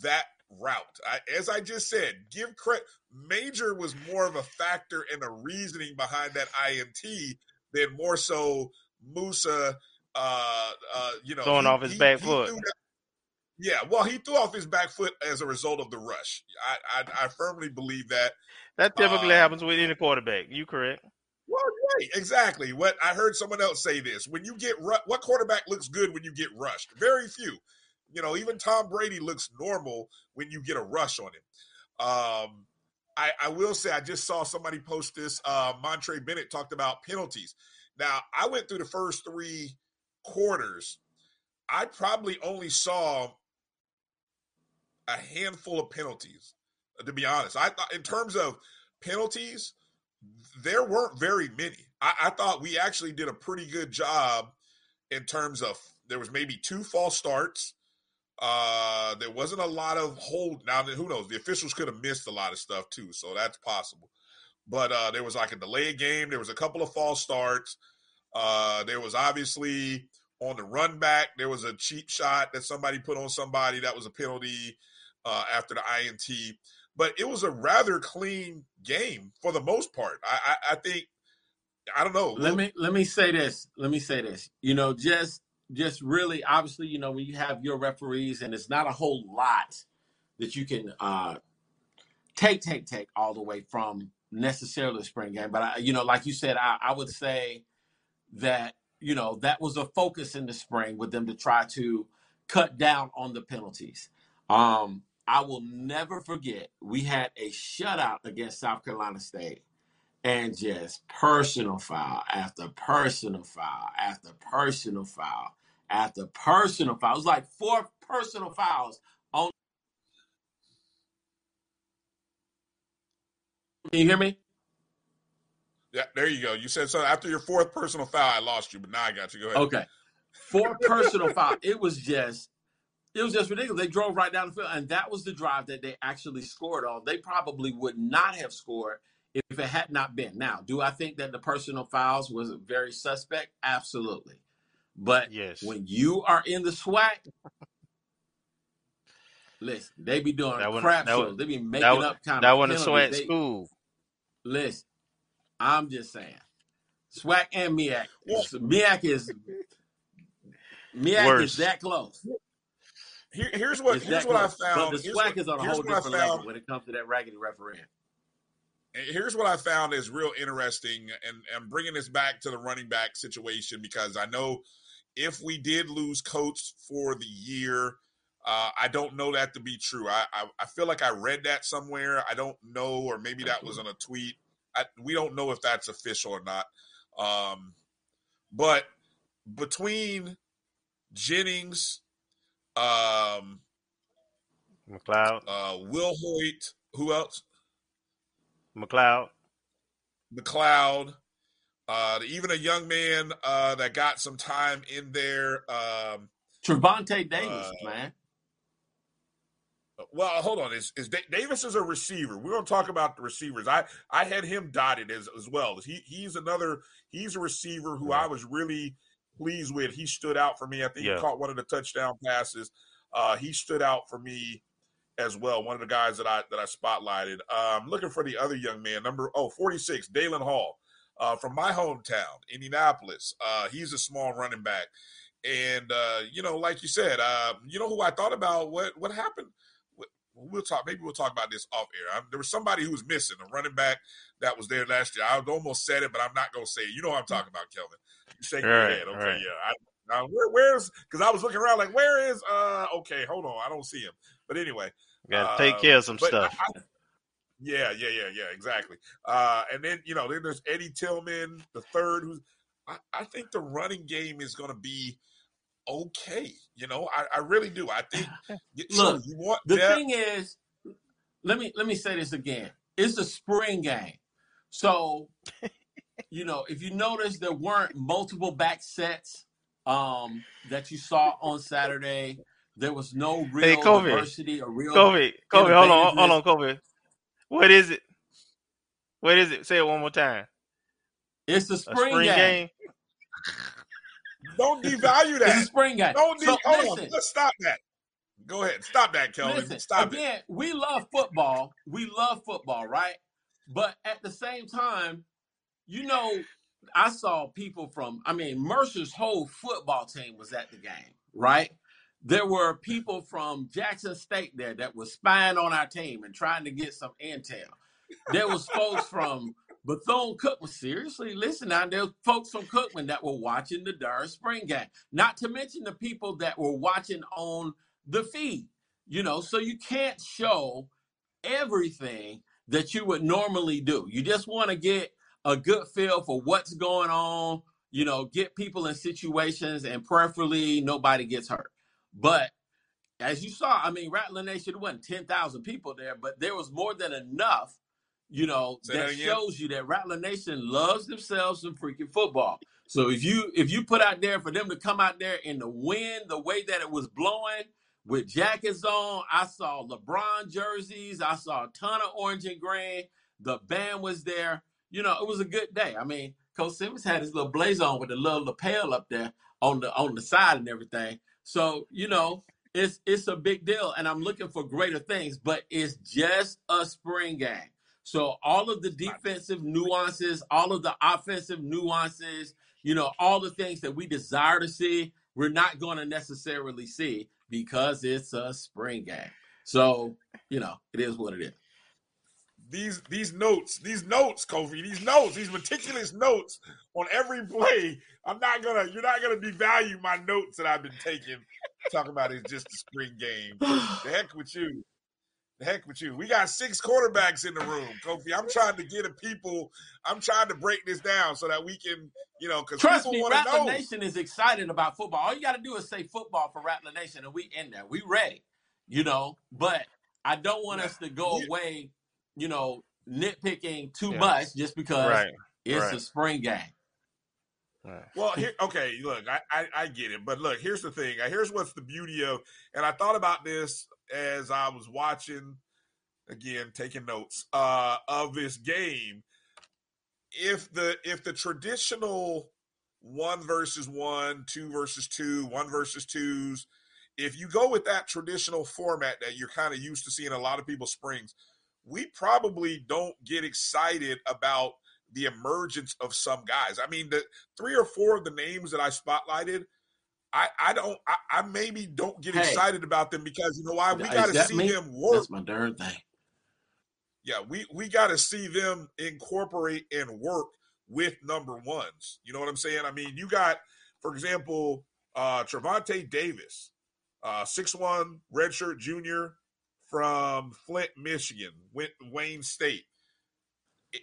that route. I, as I just said, give credit. Major was more of a factor in the reasoning behind that INT than more so Moussa. Uh, uh, you know, Throwing he- off his he- back he foot. that- yeah, well, he threw off his back foot as a result of the rush. I I, I firmly believe that. That typically Uh, happens with any quarterback. You correct? Well, right, exactly. What I heard someone else say this: when you get ru- what quarterback looks good when you get rushed? Very few. You know, even Tom Brady looks normal when you get a rush on him. Um, I, I will say, I just saw somebody post this. Uh, Montre Bennett talked about penalties. Now, I went through the first three quarters. I probably only saw a handful of penalties. uh, To be honest, I thought in terms of penalties, there weren't very many. I, I thought we actually did a pretty good job in terms of there was maybe two false starts. Uh, there wasn't a lot of hold. Now, who knows? The officials could have missed a lot of stuff too, so that's possible. But uh, there was like a delayed game. There was a couple of false starts. Uh, there was obviously on the run back. There was a cheap shot that somebody put on somebody. That was a penalty uh, after the INT. But it was a rather clean game for the most part. I, I, I think. I don't know. Let me let me say this. Let me say this. You know, just just really obviously, you know, when you have your referees and it's not a whole lot that you can uh take take take all the way from necessarily the spring game. But I, you know, like you said, I, I would say that you know that was a focus in the spring with them to try to cut down on the penalties. Um, I will never forget we had a shutout against South Carolina State and just personal foul after personal foul after personal foul after personal foul. It was like four personal fouls on. Can you hear me? Yeah, there you go. You said so after your fourth personal foul, I lost you, but now I got you. Go ahead. Okay. Four personal foul. It was just it was just ridiculous. They drove right down the field, and that was the drive that they actually scored on. They probably would not have scored if it had not been. Now, do I think that the personal fouls was very suspect? Absolutely. But Yes. when you are in the SWAC, listen, they be doing That one- crap that shows. one- they be that making one- up kind that of one a penalties. SWAC They- school. Listen, I'm just saying, SWAC and MEAC. MEAC is MEAC Worse. is that close. Here, here's what It's here's that what I found. But the Here's SWAC what- is on a whole different level when it comes to that raggedy refereeing. Here's what I found is real interesting, and I'm bringing this back to the running back situation because I know if we did lose coach for the year, uh, I don't know that to be true. I, I I feel like I read that somewhere. I don't know, or maybe that was on a tweet. I, we don't know if that's official or not. Um, but between Jennings, um, McLeod, uh, Wilhoit, who else? McLeod. McLeod, uh, even a young man uh, that got some time in there. Um, Trevonte Davis, uh, man. Well, hold on. Is, is Davis is a receiver? We're going to talk about the receivers. I I had him dotted as as well. He he's another. He's a receiver who I was really pleased with. He stood out for me. I think Yeah. he caught one of the touchdown passes. Uh, he stood out for me as well. One of the guys that I that I spotlighted. Um, looking for the other young man, number oh 46, Dalen Hall, uh, from my hometown, Indianapolis. Uh, he's a small running back, and uh, you know, like you said, uh, you know who I thought about. What what happened? We'll talk. Maybe we'll talk about this off air. I, there was somebody who was missing a running back that was there last year. I almost said it, but I'm not going to say it. You know what I'm talking about, Kelvin. You shake your Right, head. Okay, right. yeah. Now, where, where's because I was looking around like, where is uh? Okay, hold on, I don't see him. But anyway, Got to take uh, care of some stuff. I- I- yeah, yeah, yeah, yeah, exactly. Uh, and then you know, then there's Eddie Tillman, the third, who's I, I think the running game is going to be okay. You know, I, I really do. I think Look, you want the depth. thing is, let me let me say this again. It's a spring game, so you know if you notice there weren't multiple back sets um, that you saw on Saturday. There was no real Hey, Kobe. diversity or real Kobe, Kobe, hold on, hold on, Kobe. What is it? What is it? Say it one more time. It's a A spring, spring game. game. Don't devalue that. It's a spring game. Don't de- So, on. listen. Let's stop that. Go ahead. Stop that, Kelvin. Listen, Stop it. again, we love football. We love football, right? But at the same time, you know, I saw people from, I mean, Mercer's whole football team was at the game, right? There were people from Jackson State there that was spying on our team and trying to get some intel. There was folks from Bethune Cookman. Seriously, listen now. There folks from Cookman that were watching the Durham Spring game. Not to mention the people that were watching on the feed. You know, so you can't show everything that you would normally do. You just want to get a good feel for what's going on, you know, get people in situations and preferably nobody gets hurt. But as you saw, I mean, Rattler Nation wasn't 10,000 people there, but there was more than enough, you know, Say that, that shows you that Rattler Nation loves themselves some freaking football. So if you if you put out there for them to come out there in the wind, the way that it was blowing with jackets on, I saw LeBron jerseys, I saw a ton of orange and green. The band was there. You know, it was a good day. I mean, Coach Simmons had his little blazer on with the little lapel up there on the on the side and everything. So, you know, it's it's a big deal and I'm looking for greater things, but it's just a spring game. So all of the defensive nuances, all of the offensive nuances, you know, all the things that we desire to see, we're not going to necessarily see because it's a spring game. So, you know, it is what it is. these these notes, these notes, Kofi, these notes, these meticulous notes on every play. I'm not gonna. You're not gonna devalue my notes that I've been taking. Talking about it's just a spring game. The heck with you. The heck with you. We got six quarterbacks in the room, Kofi. I'm trying to get a people. I'm trying to break this down so that we can, you know, because Trust people me, want to Rattler know. Nation is excited about football. All you got to do is say football for Rattler Nation, and we in there. We ready, you know. But I don't want us to go away, you know, nitpicking too Yeah. much just because Right, it's right. a spring game. Well, here, okay, look, I, I I get it, but look, here's the thing. Here's what's the beauty of, and I thought about this as I was watching, again, taking notes uh, of this game. If the if the traditional one versus one, two versus two, one versus twos, if you go with that traditional format that you're kind of used to seeing a lot of people springs, we probably don't get excited about the emergence of some guys. I mean, the three or four of the names that I spotlighted, I I don't I, I maybe don't get Hey. excited about them because you know why? We got to see me? them work. That's my darn thing. Yeah, we we got to see them incorporate and work with number ones. You know what I'm saying? I mean, you got, for example, uh Trevante Davis, uh, six one redshirt junior from Flint, Michigan, went Wayne State.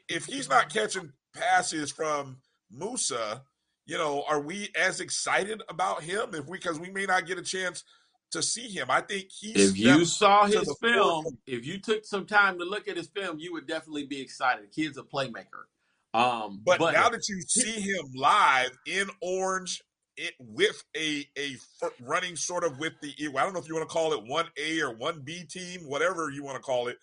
If he's not catching passes from Moussa, you know, are we as excited about him? If we because we may not get a chance to see him. I think he's If you saw his film, forefront. if you took some time to look at his film, you would definitely be excited. The kid's a playmaker. Um, But, but now that you see him live in orange, it with a a running sort of with the I don't know if you want to call it one A or one B team, whatever you want to call it.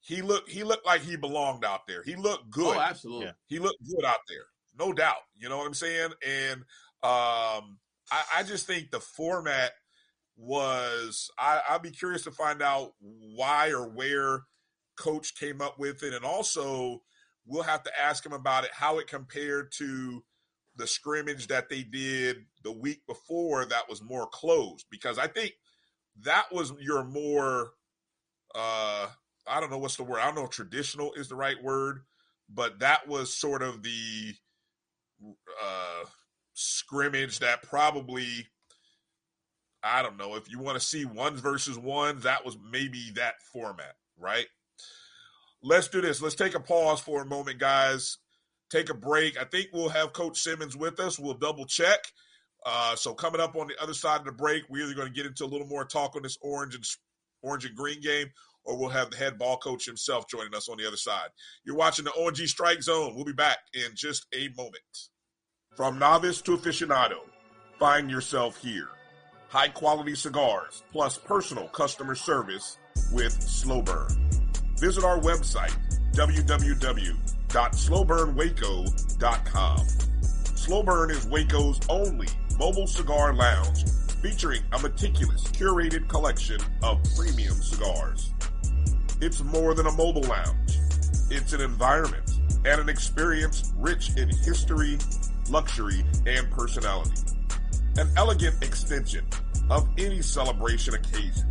He looked he looked like he belonged out there. He looked good. Oh, absolutely. He looked good out there, no doubt. You know what I'm saying? And um, I, I just think the format was. I, I'd be curious to find out why or where coach came up with it, and also we'll have to ask him about it, how it compared to the scrimmage that they did the week before that was more closed. Because I think that was your more uh I don't know what's the word. I don't know if traditional is the right word, but that was sort of the uh scrimmage that probably I don't know if you want to see ones versus ones, that was maybe that format, right? Let's do this. Let's take a pause for a moment, guys. Take a break. I think we'll have Coach Simmons with us. We'll double check. Uh, so coming up on the other side of the break, we're either going to get into a little more talk on this orange and orange and green game, or we'll have the head ball coach himself joining us on the other side. You're watching the ONG Strike Zone. We'll be back in just a moment. From novice to aficionado, find yourself here. High quality cigars plus personal customer service with Slow Burn. Visit our website, www.slowburnwaco.com. Slow Burn is Waco's only mobile cigar lounge featuring a meticulous curated collection of premium cigars. It's more than a mobile lounge. It's an environment and an experience rich in history, luxury, and personality. An elegant extension of any celebration occasion.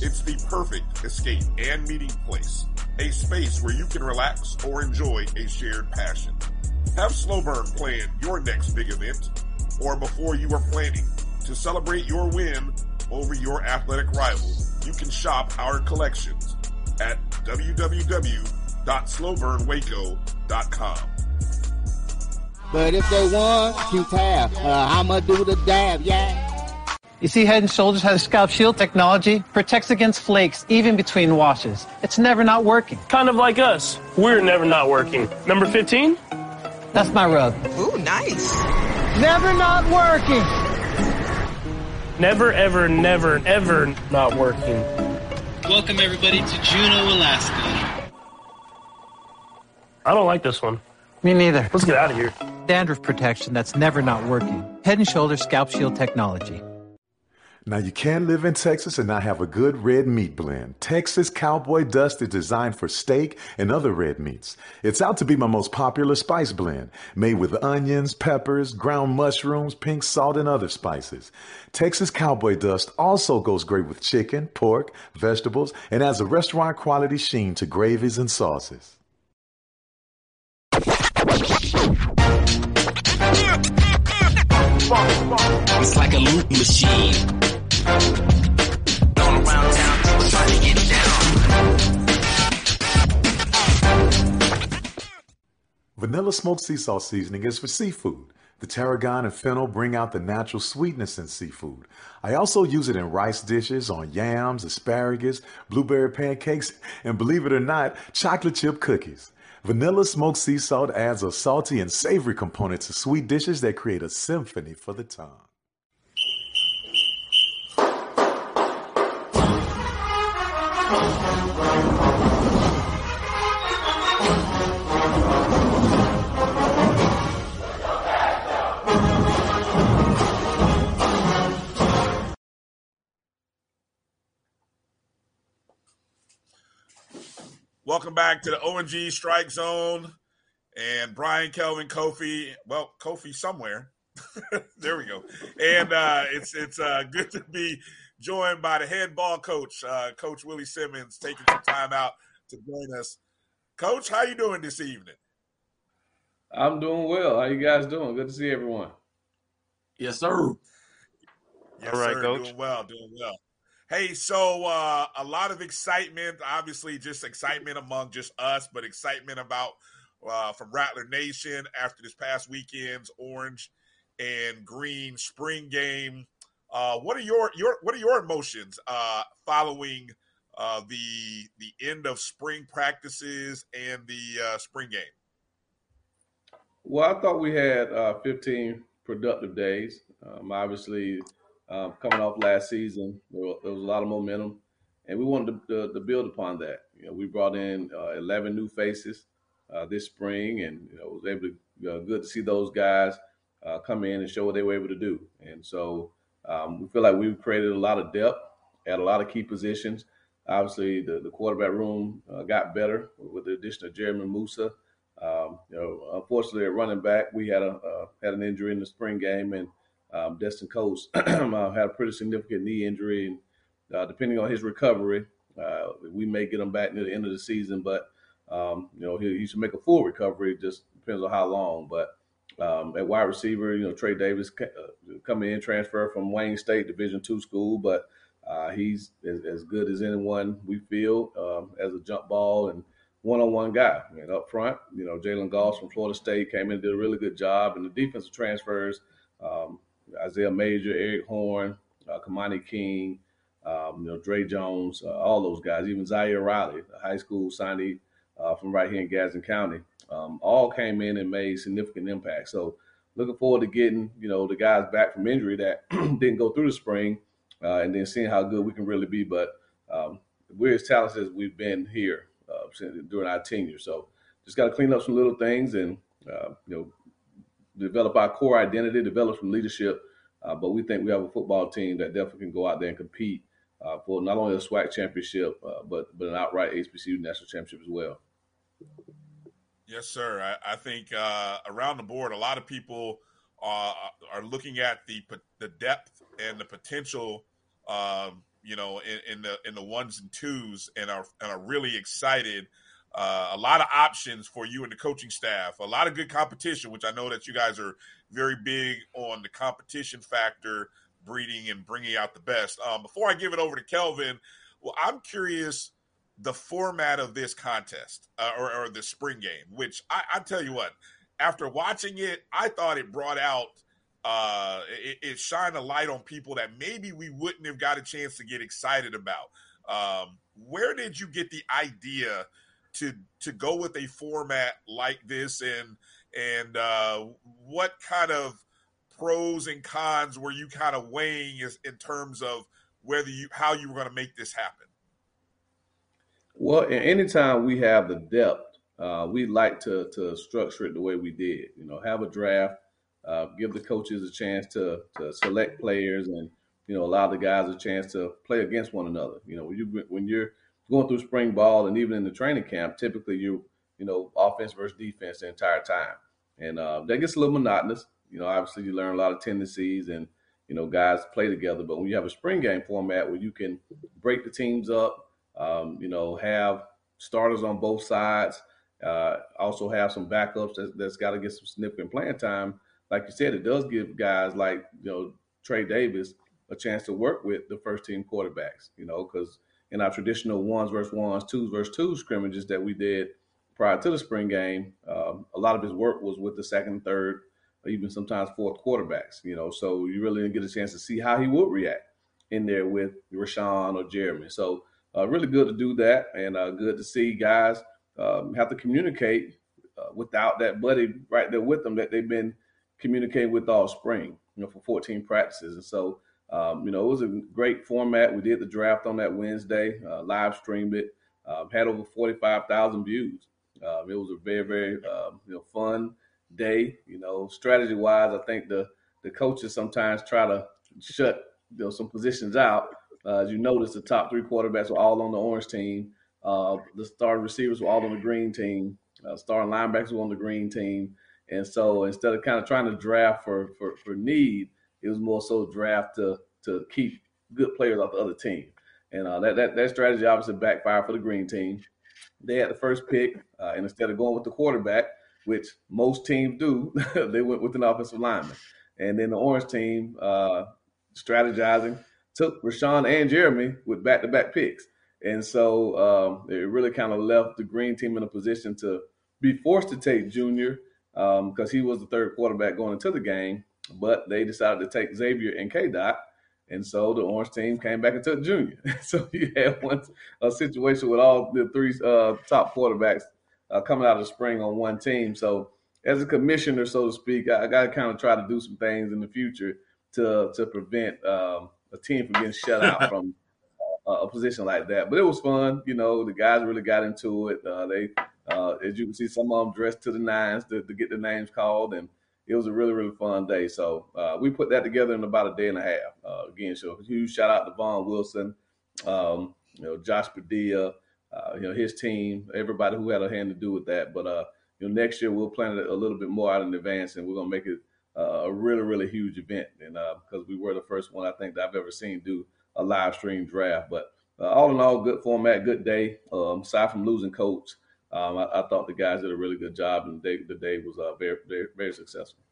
It's the perfect escape and meeting place, a space where you can relax or enjoy a shared passion. Have Slow Burn plan your next big event or before you are planning to celebrate your win over your athletic rival. You can shop our collections at www.slowburnwaco.com. But if they want to tap, uh, I'ma do the dab, yeah. You see, Head and Shoulders has scalp shield technology, protects against flakes even between washes. It's never not working. Kind of like us. We're never not working. Number 15? That's my rub. Ooh, nice. Never not working. Never, ever, never, ever not working. Welcome, everybody, to Juneau, Alaska. I don't like this one. Me neither. Let's get out of here. Dandruff protection that's never not working. Head and Shoulders scalp shield technology. Now, you can live in Texas and not have a good red meat blend. Texas Cowboy Dust is designed for steak and other red meats. It's out to be my most popular spice blend, made with onions, peppers, ground mushrooms, pink salt, and other spices. Texas Cowboy Dust also goes great with chicken, pork, vegetables, and adds a restaurant quality sheen to gravies and sauces. It's like a loop machine. Vanilla smoked sea salt seasoning is for seafood. The tarragon and fennel bring out the natural sweetness in seafood. I also use it in rice dishes, on yams, asparagus, blueberry pancakes, and believe it or not, chocolate chip cookies. Vanilla smoked sea salt adds a salty and savory component to sweet dishes that create a symphony for the tongue. Welcome back to the ONG Strike Zone. And Brian Kelvin Kofi, well, Kofi somewhere. there we go. And uh, it's it's uh, good to be joined by the head ball coach, uh, Coach Willie Simmons, taking some time out to join us. Coach, how you doing this evening? I'm doing well. How you guys doing? Good to see everyone. Yes, sir. Yes, All right, sir. Coach. Doing well, doing well. Hey, so uh, a lot of excitement, obviously, just excitement among just us, but excitement about uh, from Rattler Nation after this past weekend's orange and green spring game. Uh, what are your your what are your emotions uh, following uh, the the end of spring practices and the uh, spring game? Well, I thought we had uh, 15 productive days. Um, obviously, um, coming off last season, there was, there was, a lot of momentum, and we wanted to, to, to build upon that. You know, we brought in uh, 11 new faces this spring, and you know, it was able to good to see those guys come in and show what they were able to do. And so um, we feel like we've created a lot of depth at a lot of key positions. Obviously, the, the quarterback room uh, got better with the addition of Jeremy Moussa. Um, you know, unfortunately, at running back, we had a uh, had an injury in the spring game, and um, Destin Coates uh, had a pretty significant knee injury. And uh, depending on his recovery, uh, we may get him back near the end of the season. But um, you know, he, he, should make a full recovery. It just depends on how long. But Um, at wide receiver, you know, Trey Davis uh, coming in, transfer from Wayne State Division two school, but uh, he's as, as, good as anyone we feel um, as a jump ball and one-on-one guy. Mean, up front, you know, Jalen Goss from Florida State came in and did a really good job, and the defensive transfers, um, Isaiah Major, Eric Horn, uh, Kamani King, um, you know, Dre Jones, uh, all those guys, even Zaire Riley, a high school signee uh, from right here in Gadsden County, um, all came in and made significant impact. So looking forward to getting, you know, the guys back from injury that didn't go through the spring uh, and then seeing how good we can really be. But um, we're as talented as we've been here uh, during our tenure. So just got to clean up some little things and, uh, you know, develop our core identity, develop some leadership. Uh, but we think we have a football team that definitely can go out there and compete uh, for not only a SWAC championship, uh, but but an outright HBCU national championship as well. Yes, sir. I, I think uh, around the board, a lot of people are, are looking at the the depth and the potential, um, you know, in, in, the in the ones and twos, and are and are really excited. Uh, a lot of options for you and the coaching staff. A lot of good competition, which I know that you guys are very big on the competition factor, breeding and bringing out the best. Um, before I give it over to Kelvin, well, I'm curious the format of this contest uh, or, or, the spring game, which I, I, tell you what, after watching it, I thought it brought out, uh, it, it, shined a light on people that maybe we wouldn't have got a chance to get excited about. Um, where did you get the idea to to go with a format like this, and and uh, what kind of pros and cons were you kind of weighing in terms of whether you how you were going to make this happen? Well, anytime we have the depth, uh, we like to to structure it the way we did. You know, have a draft, uh, give the coaches a chance to to select players, and you know, allow the guys a chance to play against one another. You know, when you when you're going through spring ball and even in the training camp, typically you you know offense versus defense the entire time, and uh, that gets a little monotonous. You know, obviously you learn a lot of tendencies and you know guys play together. But when you have a spring game format where you can break the teams up um, you know, have starters on both sides. Uh, also have some backups that, that's got to get some significant playing time. Like you said, it does give guys like you know Trey Davis a chance to work with the first team quarterbacks. You know, because in our traditional ones versus ones, twos versus twos scrimmages that we did prior to the spring game, um, a lot of his work was with the second, third, even sometimes fourth quarterbacks. You know, so you really didn't get a chance to see how he would react in there with Rasean or Jeremy. So really good to do that, and uh, good to see guys um, have to communicate uh, without that buddy right there with them that they've been communicating with all spring, you know, for 14 practices. And so, um, you know, it was a great format. We did the draft on that Wednesday, uh, live streamed it, um, had over 45,000 views. Um, it was a very, very, um, you know, fun day. You know, strategy wise, I think the the coaches sometimes try to shut you know some positions out uh, as you notice, the top three quarterbacks were all on the orange team. Uh, the starting receivers were all on the green team. Uh, starting linebackers were on the green team. And so instead of kind of trying to draft for, for, for need, it was more so draft to, to keep good players off the other team. And uh, that, that, that strategy obviously backfired for the green team. They had the first pick, uh, and instead of going with the quarterback, which most teams do, they went with an offensive lineman. And then the orange team, uh, strategizing, took Rasean and Jeremy with back to back picks. And so um, it really kind of left the green team in a position to be forced to take Junior because um, he was the third quarterback going into the game. But they decided to take Xavier and K Dot. And so the orange team came back and took Junior. so you had one a situation with all the three uh, top quarterbacks uh, coming out of the spring on one team. So as a commissioner, so to speak, I, I got to kind of try to do some things in the future to to prevent um, a team from getting shut out from uh, a position like that. But it was fun. You know, the guys really got into it. Uh, they, uh, as you can see, some of them dressed to the nines to, to, get the names called, and it was a really, really fun day. So uh, we put that together in about a day and a half. Uh, again, so huge shout out to Vaughn Wilson, um, you know, Josh Padilla, uh, you know, his team, everybody who had a hand to do with that. But you know, next year we'll plan it a little bit more out in advance, and we're gonna make it a really, really huge event. And because uh, we were the first one I think that I've ever seen do a live stream draft. But uh, all in all, good format, good day. Um, aside from losing coach, um, I, I, thought the guys did a really good job, and the day, the day was uh, very, very, very successful.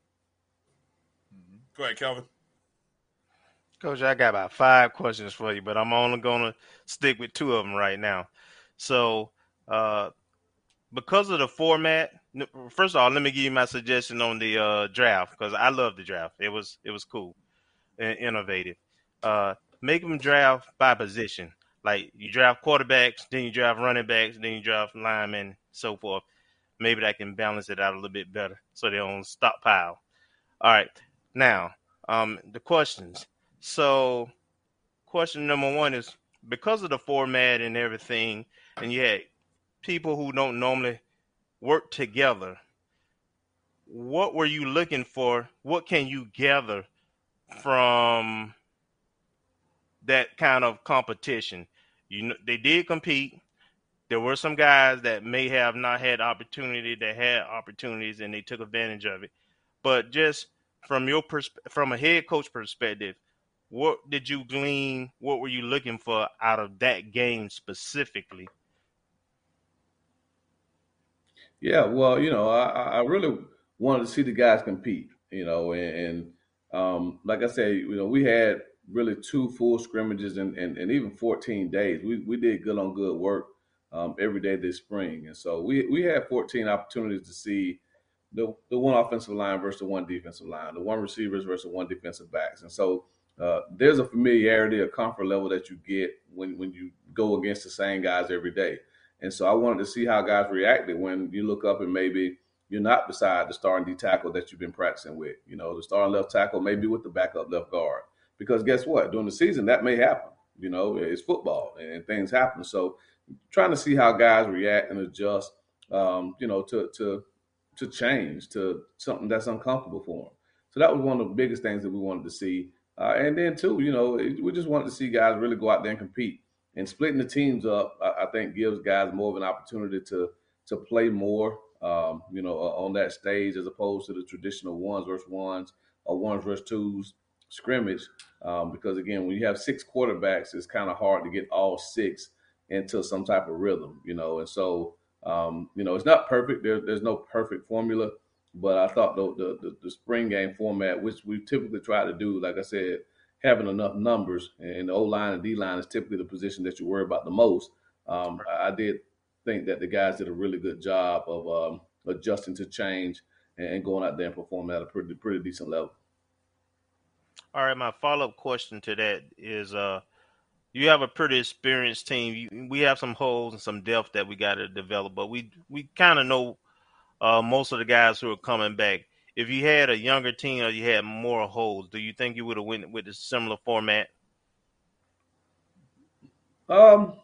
Go ahead, Kelvin. Coach, I got about five questions for you, but I'm only gonna stick with two of them right now. So, uh, because of the format, n- first of all, let me give you my suggestion on the uh, draft because I love the draft. It was it was cool and innovative. Uh, make them draft by position. Like you draft quarterbacks, then you draft running backs, then you draft linemen, so forth. Maybe that can balance it out a little bit better so they don't stockpile. All right, now um, the questions. So, question number one is because of the format and everything, and had people who don't normally work together. What were you looking for? What can you gather from that kind of competition? You know, they did compete. There were some guys that may have not had opportunity that had opportunities and they took advantage of it. But just from your persp- from a head coach perspective, what did you glean? What were you looking for out of that game specifically? Yeah, well, you know, I, I really wanted to see the guys compete, you know, and, and um, like I said, you know, we had really two full scrimmages and, and, and even 14 days. We, we did good on good work um, every day this spring. And so we, we had 14 opportunities to see the, the one offensive line versus the one defensive line, the one receivers versus the one defensive backs. And so uh, there's a familiarity, a comfort level that you get when, when you go against the same guys every day. And so I wanted to see how guys reacted when you look up and maybe you're not beside the starting D tackle that you've been practicing with. You know, the starting left tackle maybe with the backup left guard. Because guess what? During the season, that may happen. You know, it's football and things happen. So trying to see how guys react and adjust, um, you know, to to to change to something that's uncomfortable for them. So that was one of the biggest things that we wanted to see. Uh, and then too, you know, we just wanted to see guys really go out there and compete. And splitting the teams up, I, I think, gives guys more of an opportunity to to play more, um, you know, on that stage as opposed to the traditional ones versus ones or ones versus twos scrimmage. Um, because again, when you have six quarterbacks, it's kind of hard to get all six into some type of rhythm, you know. And so, um, you know, it's not perfect. There, there's no perfect formula, but I thought the, the the spring game format, which we typically try to do, like I said, having enough numbers, and the O line and D line is typically the position that you worry about the most. Um, I did think that the guys did a really good job of um, adjusting to change and going out there and performing at a pretty pretty decent level. All right, my follow up question to that is uh you have a pretty experienced team. You, we have some holes and some depth that we got to develop, but we we kind of know uh, most of the guys who are coming back. If you had a younger team or you had more holes, do you think you would have went with a similar format? Um,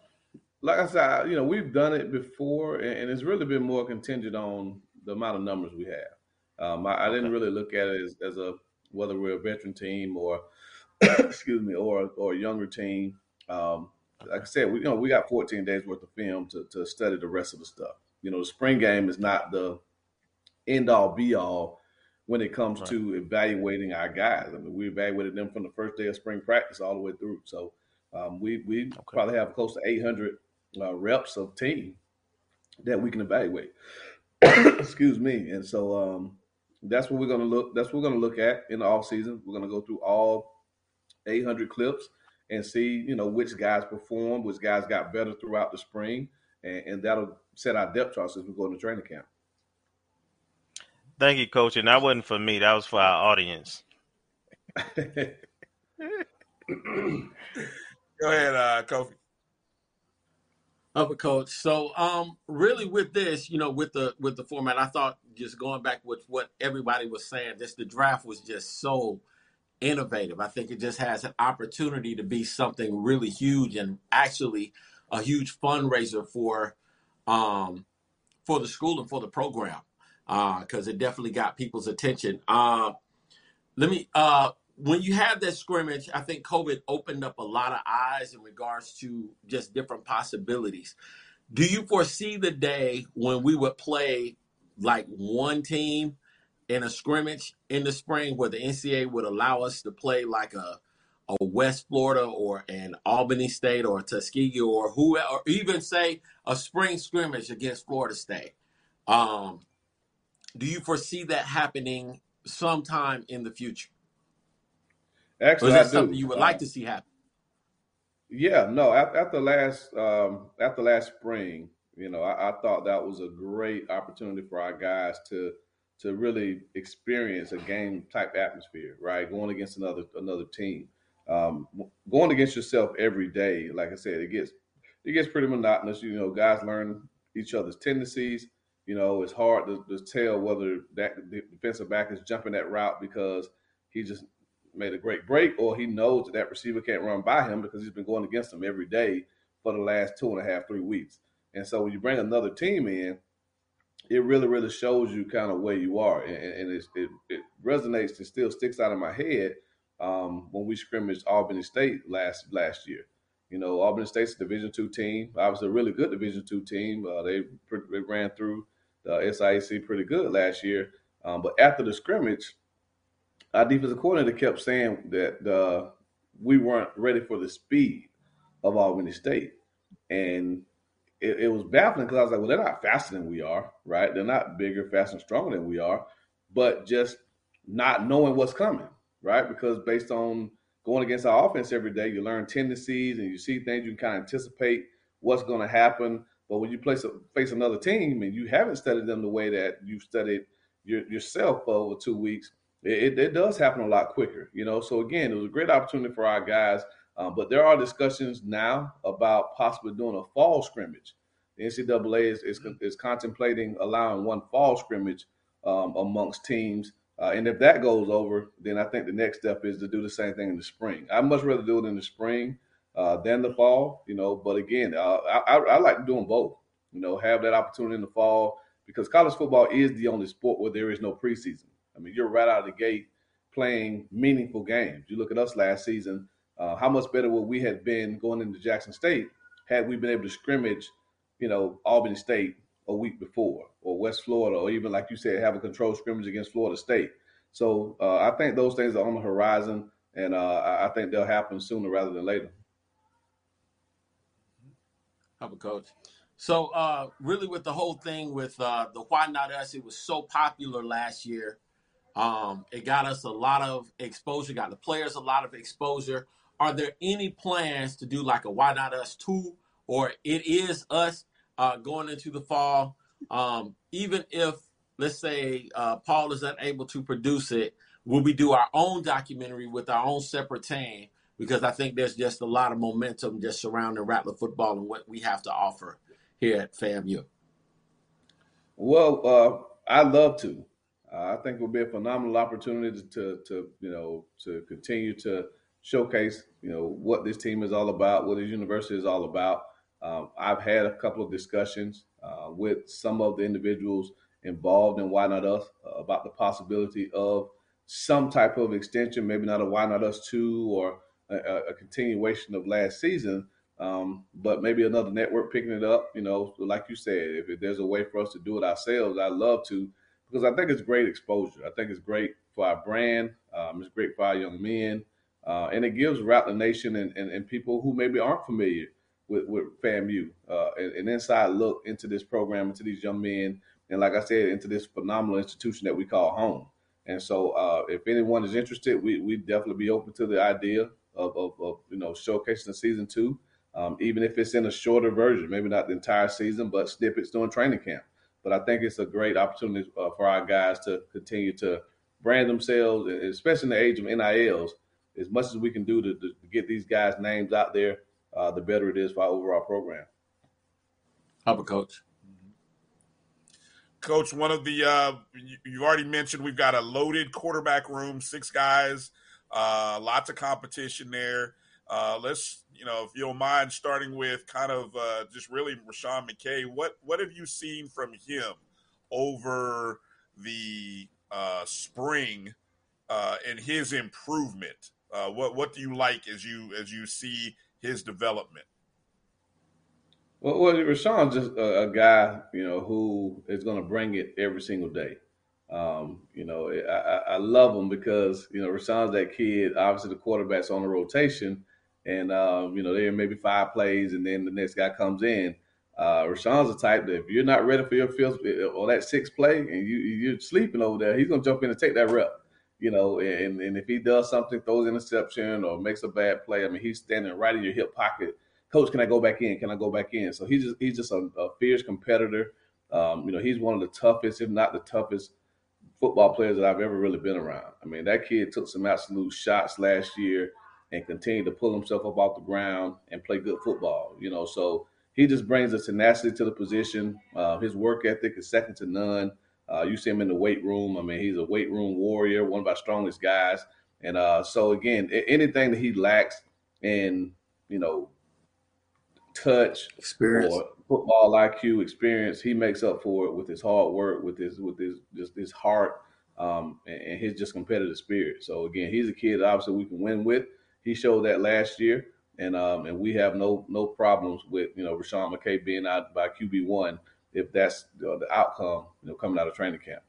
like I said, you know, we've done it before, and, it's really been more contingent on the amount of numbers we have. Um, I, I didn't really look at it as, as a whether we're a veteran team or excuse me or or a younger team. Um, like I said, we you know we got 14 days worth of film to to study the rest of the stuff. You know, the spring game is not the end all be all when it comes Right. to evaluating our guys. I mean, we evaluated them from the first day of spring practice all the way through. So um, we we probably have close to 800 uh, reps of team that we can evaluate. Excuse me. And so um, that's what we're going to look. That's what we're going to look at in the off season. We're going to go through all 800 clips and see, you know, which guys performed, which guys got better throughout the spring, and, and that'll set our depth charts as we go into training camp. Thank you, coach. And that wasn't for me. That was for our audience. Go ahead, uh, Kofi. Upper coach. So um really with this, you know, with the with the format, I thought just going back with what everybody was saying, just the draft was just so innovative. I think it just has an opportunity to be something really huge and actually a huge fundraiser for um for the school and for the program. Uh because it definitely got people's attention. Uh let me uh when you have that scrimmage, I think COVID opened up a lot of eyes in regards to just different possibilities. Do you foresee the day when we would play like one team in a scrimmage in the spring where the NCAA would allow us to play like a a West Florida or an Albany State or Tuskegee or who or even say a spring scrimmage against Florida State? Um, do you foresee that happening sometime in the future? Actually, or is that something you would Uh, like to see happen? Yeah, no. After, after last um, after last spring, you know, I, I thought that was a great opportunity for our guys to to really experience a game type atmosphere, right? Going against another another team, um, going against yourself every day. Like I said, it gets it gets pretty monotonous. You know, guys learn each other's tendencies. You know, it's hard to, to tell whether that the defensive back is jumping that route because he just made a great break, or he knows that that receiver can't run by him because he's been going against him every day for the last two and a half, three weeks. And so when you bring another team in, it really, really shows you kind of where you are, and, and it's, it it resonates and still sticks out of my head um, when we scrimmaged Albany State last last year. You know, Albany State's a Division two team, obviously a really good Division two team. Uh, they, they ran through the SIAC pretty good last year, um, but after the scrimmage, our defensive coordinator kept saying that uh, we weren't ready for the speed of Albany State, and it, it was baffling because I was like, well, they're not faster than we are, right? They're not bigger, faster, and stronger than we are, but just not knowing what's coming, right? Because based on going against our offense every day, you learn tendencies and you see things, you can kind of anticipate what's going to happen. But when you place, face another team and you haven't studied them the way that you've studied your, yourself for over two weeks, it, it, it does happen a lot quicker, you know. So again, it was a great opportunity for our guys. Um, but there are discussions now about possibly doing a fall scrimmage. The NCAA is, is, is contemplating allowing one fall scrimmage um, amongst teams. Uh, and if that goes over, then I think the next step is to do the same thing in the spring. I'd much rather do it in the spring uh, than the fall, you know. But again, uh, I, I, like doing both. You know, have that opportunity in the fall because college football is the only sport where there is no preseason. I mean, you're right out of the gate playing meaningful games. You look at us last season. Uh, how much better would we have been going into Jackson State had we been able to scrimmage, you know, Albany State a week before, or West Florida, or even like you said, have a controlled scrimmage against Florida State. So uh, I think those things are on the horizon, and uh, I think they'll happen sooner rather than later. About coach? So uh really with the whole thing with uh the Why Not Us, it was so popular last year. Um, it got us a lot of exposure, got the players a lot of exposure. Are there any plans to do like a Why Not Us 2 or it is us uh going into the fall? Um, even if let's say uh Paul is unable to produce it, will we do our own documentary with our own separate team? Because I think there's just a lot of momentum just surrounding Rattler football and what we have to offer here at FAMU. Well, uh, I'd love to. Uh, I think it would be a phenomenal opportunity to, to, you know, to continue to showcase, you know, what this team is all about, what this university is all about. Um, I've had a couple of discussions uh, with some of the individuals involved in Why Not Us uh, about the possibility of some type of extension, maybe not a Why Not Us two or a, a continuation of last season, um, but maybe another network picking it up. You know, like you said, if there's a way for us to do it ourselves, I'd love to because I think it's great exposure. I think it's great for our brand. Um, it's great for our young men, uh, and it gives Rattler Nation and, and, and people who maybe aren't familiar with, with FAMU uh, an, an inside look into this program, into these young men, and like I said, into this phenomenal institution that we call home. And so, uh, if anyone is interested, we we definitely be open to the idea of, of, of you know showcasing the season two, um, even if it's in a shorter version, maybe not the entire season, but snippets during training camp. But I think it's a great opportunity uh, for our guys to continue to brand themselves, especially in the age of NILs. As much as we can do to, to get these guys' names out there, uh, the better it is for our overall program. How about coach? Coach, one of the uh, you, you've already mentioned we've got a loaded quarterback room, six guys, uh, lots of competition there. Uh, let's, you know, if you don't mind, starting with kind of uh, just really Rasean McKay. What what have you seen from him over the uh, spring uh, and his improvement? Uh, what what do you like as you as you see his development? Well, well Rasean's just a, a guy, you know, who is going to bring it every single day. Um, you know, I, I, love him because you know Rasean's that kid. Obviously, the quarterback's on the rotation, and um, you know there maybe five plays, and then the next guy comes in. Uh, Rasean's the type that if you're not ready for your fifth or that sixth play, and you you're sleeping over there, he's gonna jump in and take that rep. you know, and, and if he does something, throws interception or makes a bad play, I mean, he's standing right in your hip pocket. Coach, can I go back in? Can I go back in? So he's just he's just a, a fierce competitor. Um, you know, he's one of the toughest, if not the toughest, football players that I've ever really been around. I mean, that kid took some absolute shots last year and continued to pull himself up off the ground and play good football. You know, so he just brings a tenacity to the position. Uh, his work ethic is second to none. Uh, you see him in the weight room. I mean, he's a weight room warrior, one of our strongest guys. And uh, so again, anything that he lacks in, you know, touch experience or football IQ experience, he makes up for it with his hard work, with his with his just his heart, um, and, and his just competitive spirit. So again, he's a kid obviously we can win with. He showed that last year, and um, and we have no no problems with you know Rasean McKay being out by QB one if that's uh, the outcome, you know, coming out of training camp.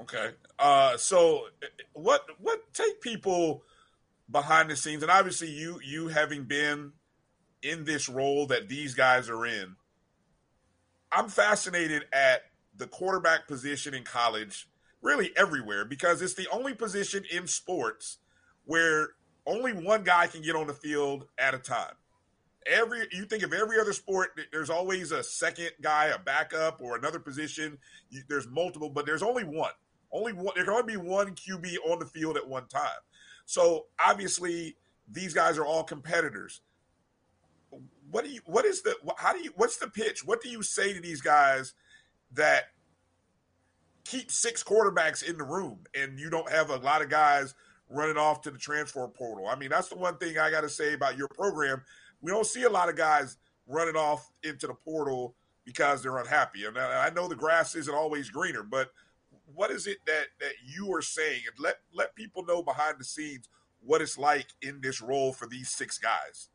Okay. Uh, so what what take people behind the scenes, and obviously you you having been in this role that these guys are in, I'm fascinated at the quarterback position in college, really everywhere, because it's the only position in sports where only one guy can get on the field at a time. Every you think of every other sport there's always a second guy a backup or another position. You, there's multiple but there's only one. Only one there can only be one qb on the field at one time so obviously these guys are all competitors. What do you what is the how do you what's the pitch? What do you say to these guys that keep six quarterbacks in the room and you don't have a lot of guys running off to the transfer portal? I mean that's the one thing i got to say about your program. We don't see a lot of guys running off into the portal because they're unhappy. And I know the grass isn't always greener, but what is it that that you are saying? And let let people know behind the scenes what it's like in this role for these six guys.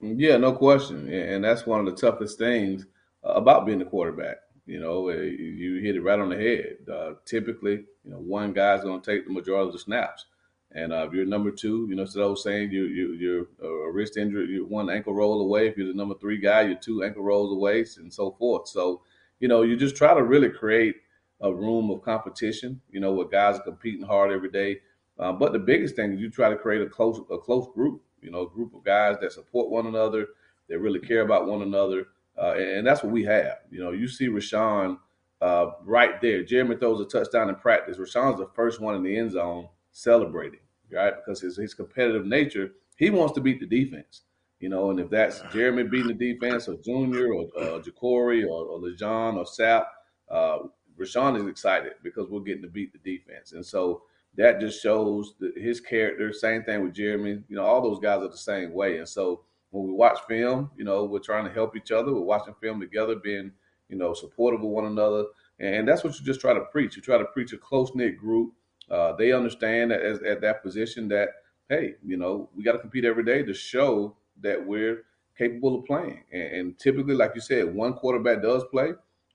Yeah, no question, and that's one of the toughest things about being a quarterback. You know, eh, you hit it right on the head. Uh, typically, you know, one guy's going to take the majority of the snaps. And uh, if you're number two, you know, so I was saying you, you, you're a wrist injury, you're one ankle roll away. If you're the number three guy, you're two ankle rolls away, and so forth. So, you know, you just try to really create a room of competition, you know, where guys are competing hard every day. Uh, but the biggest thing is you try to create a close, a close group, you know, a group of guys that support one another, that really care about one another. Uh, and, and, that's what we have. You know, you see Rasean uh, right there. Jeremy throws a touchdown in practice. Rasean's the first one in the end zone celebrating, right? Because his, his competitive nature, he wants to beat the defense, you know. And if that's Jeremy beating the defense, or Junior, or uh, Ja'Cory, or, or or Sapp, uh, Rasean is excited because we're getting to beat the defense, and so that just shows the, his character. Same thing with Jeremy. You know, all those guys are the same way, and so when we watch film, you know, we're trying to help each other. We're watching film together, being you know supportive of one another, and that's what you just try to preach. You try to preach a close knit group uh, they understand that as, at that position that hey, you know, we got to compete every day to show that we're capable of playing. And, and, typically, like you said, one quarterback does play,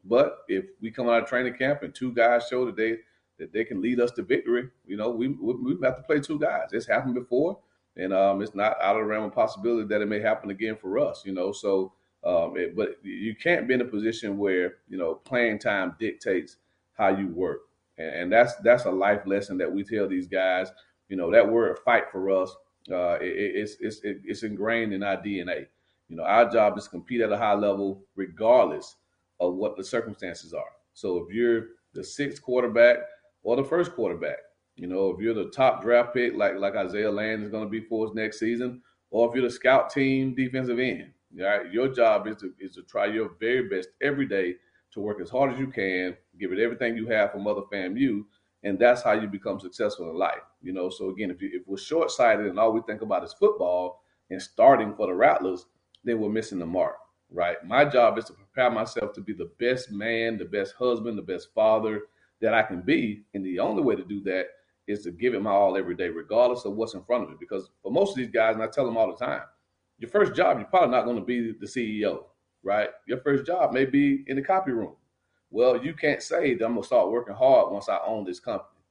but if we come out of training camp and two guys show they that they can lead us to victory, you know, we we, we have to play two guys. It's happened before, and um, it's not out of the realm of possibility that it may happen again for us. You know, so. Um, it, but you can't be in a position where you know playing time dictates how you work and, and that's that's a life lesson that we tell these guys. You know, that word "fight" for us, uh, it, it's it's it's ingrained in our DNA. You know, our job is to compete at a high level, regardless of what the circumstances are. So if you're the sixth quarterback or the first quarterback, you know, if you're the top draft pick, like like Isaiah Land is going to be for us next season, or if you're the scout team defensive end, right, your job is to is to try your very best every day to work as hard as you can, give it everything you have for Mother FAMU, and that's how you become successful in life. You know, so again, if, you, if we're short sighted and all we think about is football and starting for the Rattlers, then we're missing the mark, right? My job is to prepare myself to be the best man, the best husband, the best father that I can be, and the only way to do that is to give it my all every day, regardless of what's in front of me. Because for most of these guys, and I tell them all the time, your first job, you're probably not going to be the CEO right? Your first job may be in the copy room. Well, you can't say that I'm gonna start working hard once I own this company,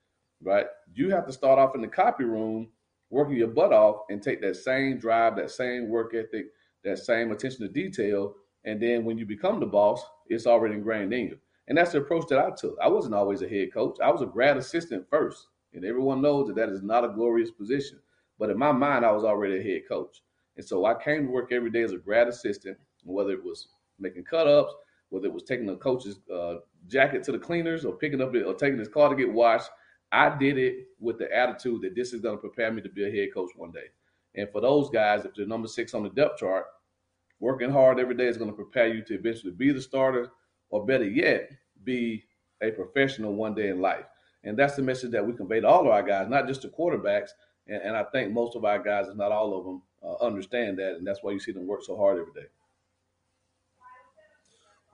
right? You have to start off in the copy room, working your butt off, and take that same drive, that same work ethic, that same attention to detail. And then when you become the boss, it's already ingrained in you. And that's the approach that I took. I wasn't always a head coach. I was a grad assistant first. And everyone knows that that is not a glorious position. But in my mind, I was already a head coach. And so I came to work every day as a grad assistant, whether it was making cut ups, whether it was taking the coach's uh, jacket to the cleaners or picking up it or taking his car to get washed. I did it with the attitude that this is going to prepare me to be a head coach one day. And for those guys, if they're number six on the depth chart, working hard every day is going to prepare you to eventually be the starter, or better yet, be a professional one day in life. And that's the message that we convey to all of our guys, not just the quarterbacks. And, and I think most of our guys, if not all of them, uh, understand that, and that's why you see them work so hard every day.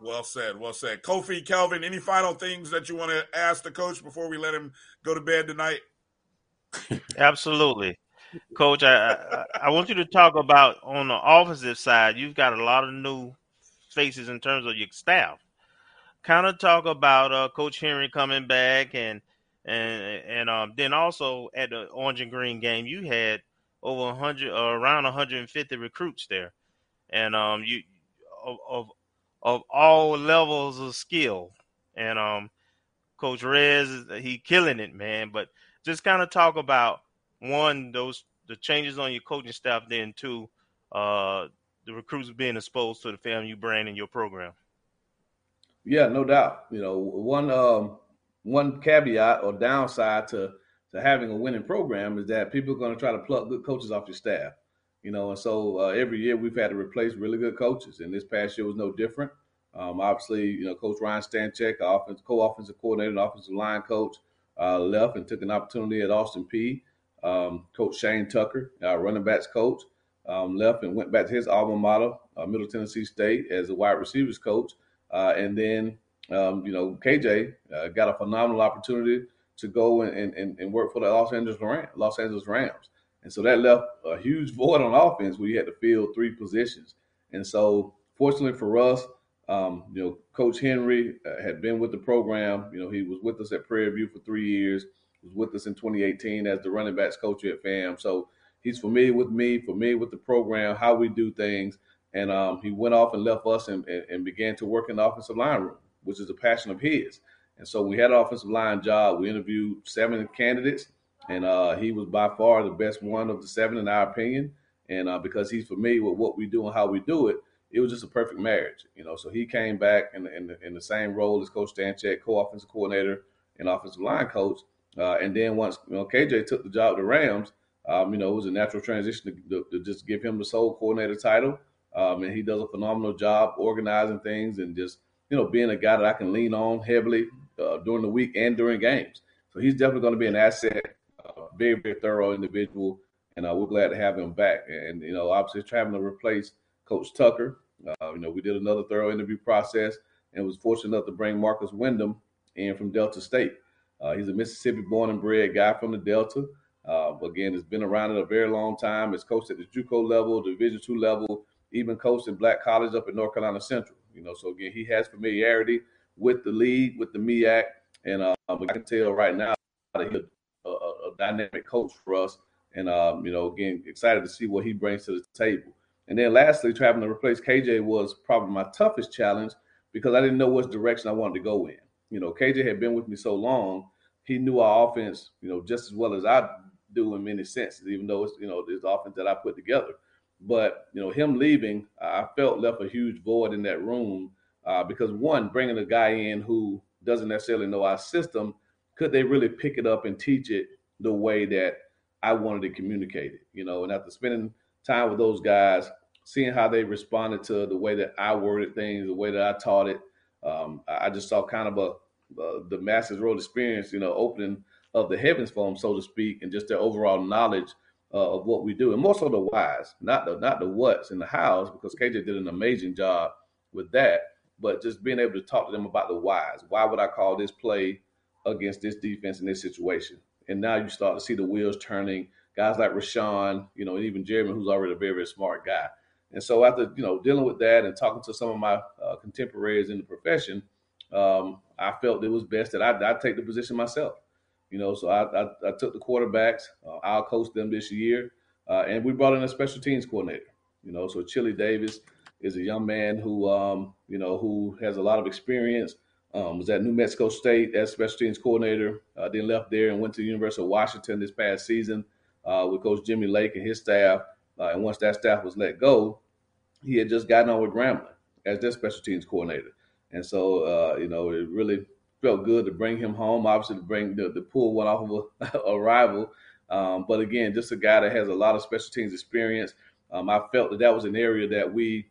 Well said. Well said. Kofi, Kelvin, any final things that you want to ask the coach before we let him go to bed tonight? Absolutely. Coach, I, I, I want you to talk about on the offensive side. You've got a lot of new faces in terms of your staff. Kind of talk about uh, Coach Henry coming back, and and and um, then also at the Orange and Green game, you had over 100, uh, around 150 recruits there, and um, you of, of of all levels of skill, and um, Coach Rez, he killing it, man. But just kind of talk about one those the changes on your coaching staff, then two, uh, the recruits being exposed to the FAMU brand in your program. Yeah, no doubt. You know, one um, one caveat or downside to to having a winning program is that people are going to try to pluck good coaches off your staff. You know, and so uh, every year we've had to replace really good coaches, and this past year was no different. Um, obviously, you know, Coach Ryan Stanchek, offense co-offensive coordinator, and offensive line coach, uh, left and took an opportunity at Austin Peay. Um, coach Shane Tucker, our running backs coach, um, left and went back to his alma mater, uh, Middle Tennessee State, as a wide receivers coach. Uh, and then, um, you know, KJ uh, got a phenomenal opportunity to go and, and, and work for the Los Angeles Rams, Los Angeles Rams. And so that left a huge void on offense where you had to fill three positions. And so, fortunately for us, um, you know, Coach Henry uh, had been with the program. You know, he was with us at Prairie View for three years. Was with us in 2018 as the running backs coach at FAM. So he's familiar with me, familiar with the program, how we do things. And um, he went off and left us and, and, and, began to work in the offensive line room, which is a passion of his. And so we had an offensive line job. We interviewed seven candidates, and uh, he was by far the best one of the seven, in our opinion. And uh, because he's familiar with what we do and how we do it, it was just a perfect marriage, you know. So he came back in the, in in the same role as Coach Stanchek, co-offensive coordinator and offensive line coach. Uh, and then once you know KJ took the job the Rams, um, you know, it was a natural transition to, to, to just give him the sole coordinator title. Um, and he does a phenomenal job organizing things and just you know being a guy that I can lean on heavily uh, during the week and during games. So he's definitely going to be an asset, uh, very very thorough individual, and uh, we're glad to have him back. And you know, obviously trying to replace Coach Tucker. Uh, you know, we did another thorough interview process and was fortunate enough to bring Marcus Wyndham in from Delta State. Uh, he's a Mississippi born and bred guy from the Delta. Uh, again, has been around it a very long time. Has coached at the JUCO level, Division two level, even coached in Black College up at North Carolina Central. You know, so again, he has familiarity with the league, with the MEAC, and um, I can tell right now that he's a, a, a dynamic coach for us. And um, you know, again, excited to see what he brings to the table. And then lastly, traveling to replace KJ was probably my toughest challenge because I didn't know which direction I wanted to go in. You know, KJ had been with me so long, he knew our offense, you know, just as well as I do in many senses, even though it's, you know, this offense that I put together. But, you know, him leaving, I felt left a huge void in that room uh, because one, bringing a guy in who doesn't necessarily know our system, could they really pick it up and teach it the way that I wanted to communicate it? You know, and after spending time with those guys, seeing how they responded to the way that I worded things, the way that I taught it. Um, I just saw kind of a uh, the Damascus Road experience, you know, opening of the heavens for them, so to speak, and just their overall knowledge uh, of what we do, and more so the whys, not the not the what's and the hows, because KJ did an amazing job with that. But just being able to talk to them about the whys. Why would I call this play against this defense in this situation? And now you start to see the wheels turning guys like Rasean, you know, and even Jeremy, who's already a very, very smart guy. And so after, you know, dealing with that and talking to some of my uh, contemporaries in the profession, um, I felt it was best that I, I take the position myself. You know, so I, I, I took the quarterbacks. Uh, I'll coach them this year. Uh, and we brought in a special teams coordinator. You know, so Chili Davis is a young man who, um, you know, who has a lot of experience Um, was at New Mexico State as special teams coordinator. Uh, then left there and went to the University of Washington this past season uh, with Coach Jimmy Lake and his staff. Uh, and once that staff was let go, he had just gotten on with Grambling as their special teams coordinator. And so, uh, you know, it really felt good to bring him home. Obviously, to bring the, the pull one off of a, a rival. Um, but again, just a guy that has a lot of special teams experience. Um, I felt that that was an area that we,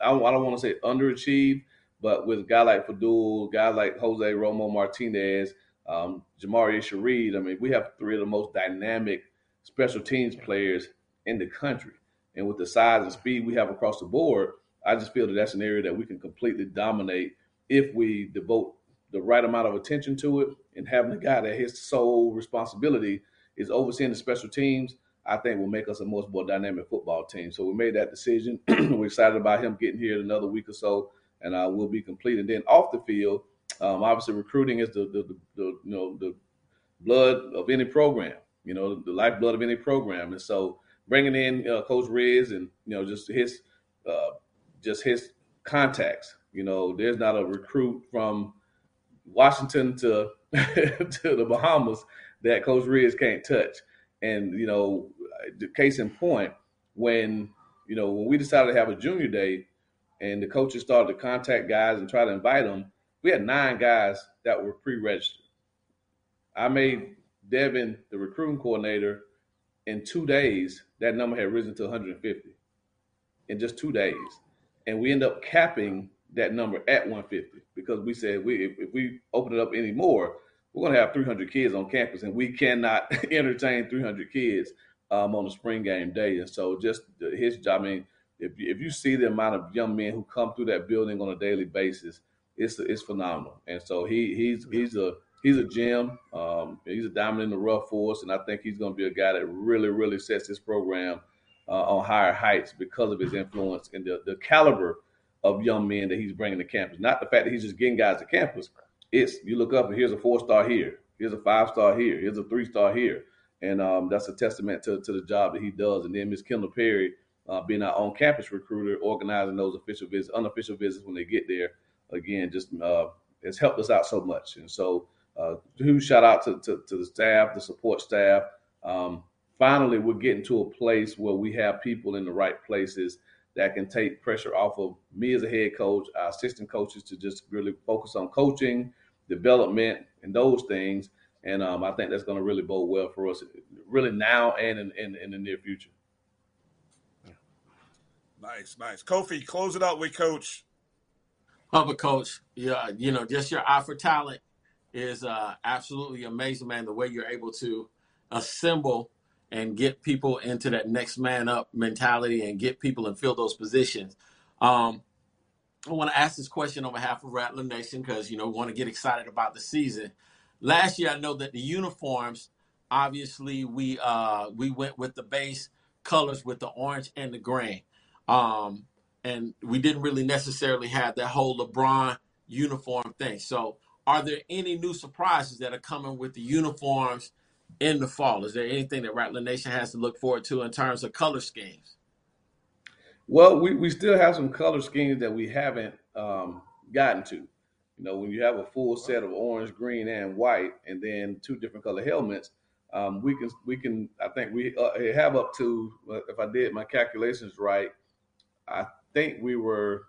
I don't, I don't want to say underachieved, but with a guy like Fadul, a guy like Jose Romo Martinez, um, Jah'Marae Sheread, I mean, we have three of the most dynamic special teams players in the country. And with the size and speed we have across the board, I just feel that that's an area that we can completely dominate if we devote the right amount of attention to it and having a guy that his sole responsibility is overseeing the special teams. I think will make us a much more dynamic football team. So we made that decision. We're excited about him getting here in another week or so, and uh, we'll be complete. And then off the field, um, obviously recruiting is the, the, the, the you know the blood of any program. You know the lifeblood of any program, and so bringing in uh, Coach Riz and you know just his uh, just his contacts. You know, there's not a recruit from Washington to to the Bahamas that Coach Riz can't touch. And you know, case in point, when you know when we decided to have a junior day, and the coaches started to contact guys and try to invite them, we had nine guys that were pre-registered. I made Devin the recruiting coordinator. In two days, that number had risen to 150 in just two days, and we end up capping that number at 150 because we said we if, if we open it up anymore, we're going to have 300 kids on campus, and we cannot entertain 300 kids um, on a spring game day. And so, just his job. I mean, if if you see the amount of young men who come through that building on a daily basis, it's it's phenomenal. And so he he's he's a he's a gem. Um, he's a diamond in the rough for us, and I think he's going to be a guy that really really sets this program uh, on higher heights because of his influence and the the caliber of young men that he's bringing to campus. Not the fact that he's just getting guys to campus. It's you look up and here's a four star here, here's a five star here, here's a three star here, and um, that's a testament to, to the job that he does. And then Miss Kendall Perry, uh, being our on campus recruiter, organizing those official visits, unofficial visits when they get there. Again, just uh, it's helped us out so much. And so, uh, huge shout out to, to, to the staff, the support staff. Um, finally, we're getting to a place where we have people in the right places that can take pressure off of me as a head coach, our assistant coaches to just really focus on coaching, development, and those things. And um, I think that's going to really bode well for us, really now and in, in, in the near future. Nice, nice. Kofi, close it out with Coach. Hubbard, Coach, yeah, you know, just your eye for talent is uh, absolutely amazing, man. The way you're able to assemble and get people into that next man up mentality and get people and fill those positions. Um, I want to ask this question on behalf of Rattler Nation because you know we want to get excited about the season. Last year, I know that the uniforms, obviously, we uh, we went with the base colors with the orange and the green, um, and we didn't really necessarily have that whole LeBron uniform thing. So, are there any new surprises that are coming with the uniforms in the fall? Is there anything that Rattler Nation has to look forward to in terms of color schemes? Well, we, we still have some color schemes that we haven't um, gotten to. You know, when you have a full set of orange, green, and white, and then two different color helmets, um, we can we can I think we uh, have up to if I did my calculations right, I think we were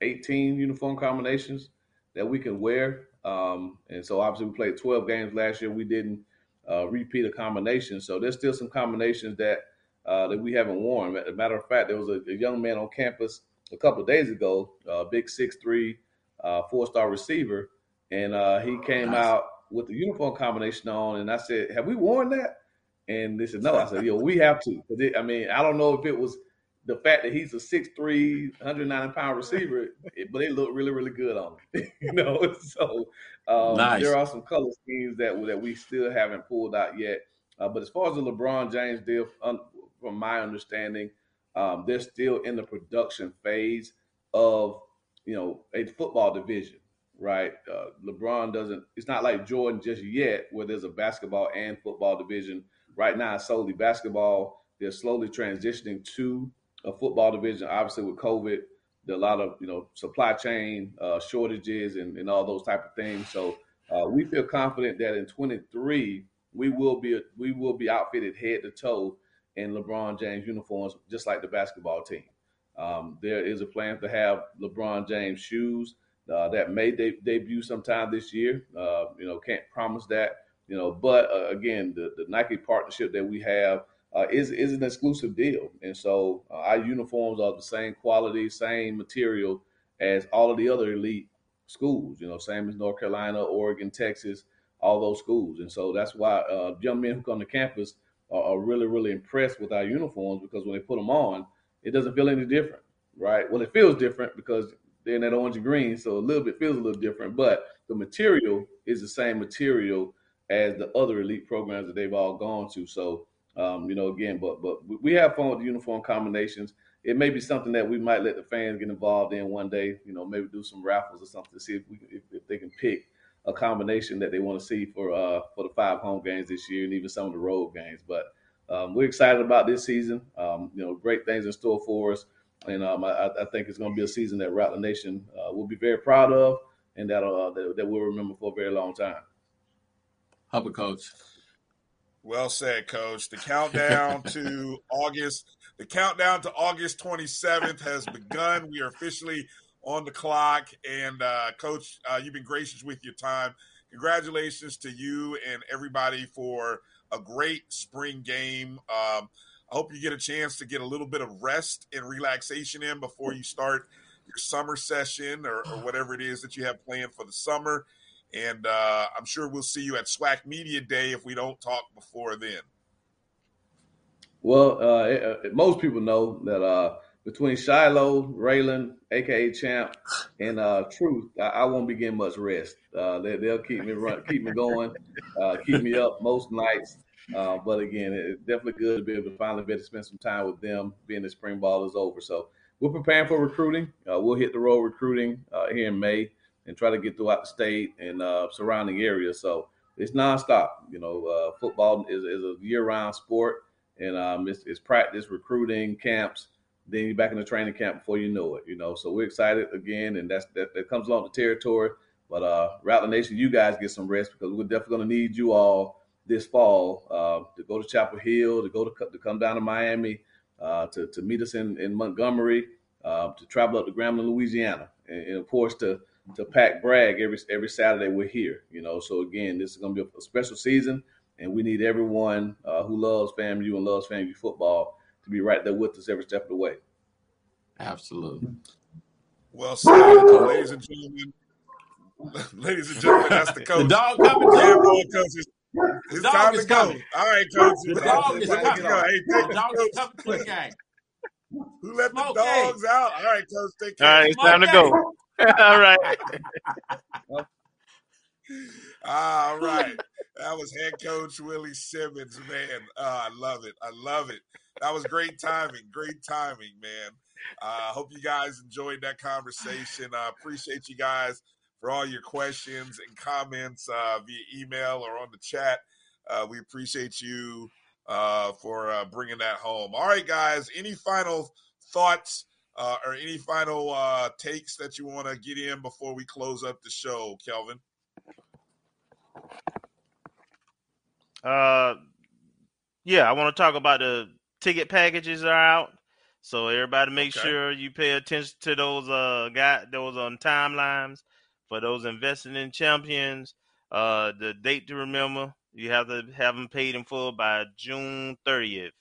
18 uniform combinations that we can wear. Um, and so obviously we played 12 games last year. We didn't uh, repeat a combination, so there's still some combinations that uh, that we haven't worn. As a matter of fact, there was a, a young man on campus a couple of days ago, uh, big six three, uh, four star receiver, and uh, he came nice. out with the uniform combination on, and I said, "Have we worn that?" And they said, "No." I said, "Yo, we have to." It, I mean, I don't know if it was the fact that he's a 6'3", 190 pound receiver, but they look really, really good on him. you know, so um, nice. there are some color schemes that that we still haven't pulled out yet. Uh, but as far as the LeBron James deal, um, from my understanding, um, they're still in the production phase of you know a football division, right? Uh, LeBron doesn't. It's not like Jordan just yet, where there's a basketball and football division. Right now, it's solely basketball. They're slowly transitioning to a football division. Obviously, with COVID, a lot of you know supply chain uh, shortages and, and all those type of things. So uh, we feel confident that in 23 we will be we will be outfitted head to toe in LeBron James uniforms, just like the basketball team. Um, there is a plan to have LeBron James shoes uh, that may de- debut sometime this year. Uh, you know, can't promise that. You know, but uh, again, the, the Nike partnership that we have uh, is is an exclusive deal, and so uh, our uniforms are the same quality, same material as all of the other elite schools. You know, same as North Carolina, Oregon, Texas, all those schools, and so that's why uh, young men who come to campus are, are really really impressed with our uniforms because when they put them on, it doesn't feel any different, right? Well, it feels different because they're in that orange and green, so a little bit feels a little different, but the material is the same material as the other elite programs that they've all gone to. So, um, you know, again, but but we have fun with the uniform combinations. It may be something that we might let the fans get involved in one day. You know, maybe do some raffles or something to see if we if, if they can pick a combination that they want to see for uh for the five home games this year and even some of the road games. But um, we're excited about this season. Um, you know, great things in store for us, and um, I, I, think it's going to be a season that Rattler Nation uh, will be very proud of, and that uh, that, that we'll remember for a very long time. Hubbard coach. Well said, coach. The countdown to August, the countdown to August 27th has begun. We are officially on the clock. And uh, coach, uh, you've been gracious with your time. Congratulations to you and everybody for a great spring game. Um, I hope you get a chance to get a little bit of rest and relaxation in before you start your summer session or, or whatever it is that you have planned for the summer. And uh, I'm sure we'll see you at SWAC Media Day if we don't talk before then. Well, uh, it, uh, most people know that uh, between Shiloh, Raylan, aka Champ, and uh, Truth, I, I, won't be getting much rest. Uh, they, will keep me run, keep me going, uh, keep me up most nights. but again, it's definitely good to be able to finally be able to spend some time with them, being the spring ball is over. So we're preparing for recruiting. we'll hit the road recruiting here in May and try to get throughout the state and uh, surrounding areas. So it's nonstop. You know, uh, football is, is a year-round sport, and um, it's, it's, practice, recruiting, camps. Then you're back in the training camp before you know it. You know, so we're excited again, and that's that, that comes along the territory. But uh, Rattler Nation, you guys get some rest because we're definitely going to need you all this fall uh, to go to Chapel Hill, to go to, to come down to Miami, uh, to, to meet us in, in Montgomery, uh, to travel up to Grambling, Louisiana, and, and of course to to pack Bragg every every Saturday we're here. You know, so again, this is going to be a, special season, and we need everyone uh, who loves FAMU and loves FAMU football to be right there with us every step of the way. Absolutely. Well said, ladies and gentlemen. ladies and gentlemen, that's the coach. The dog coming. Yeah, boy, coach. It's, it's time to go. Coming. All right, coach. The dog is coming. Hey, the dog is coming to the game. Who let Smoke the dogs hey. out? All right, coach. Take care. All right, it's time to go. All right. All right. That was head coach Willie Simmons, man. Uh, I love it. I love it. That was great timing. Great timing, man. I uh, hope you guys enjoyed that conversation. I appreciate you guys for all your questions and comments uh, via email or on the chat. Uh, we appreciate you uh, for uh, bringing that home. All right, guys. Any final thoughts uh, or any final uh, takes that you want to get in before we close up the show, Kelvin? Uh, yeah, I want to talk about the ticket packages are out. So everybody, make okay. sure you pay attention to those uh got those on um, timelines for those investing in champions. Uh, the date to remember: you have to have them paid in full by June 30th,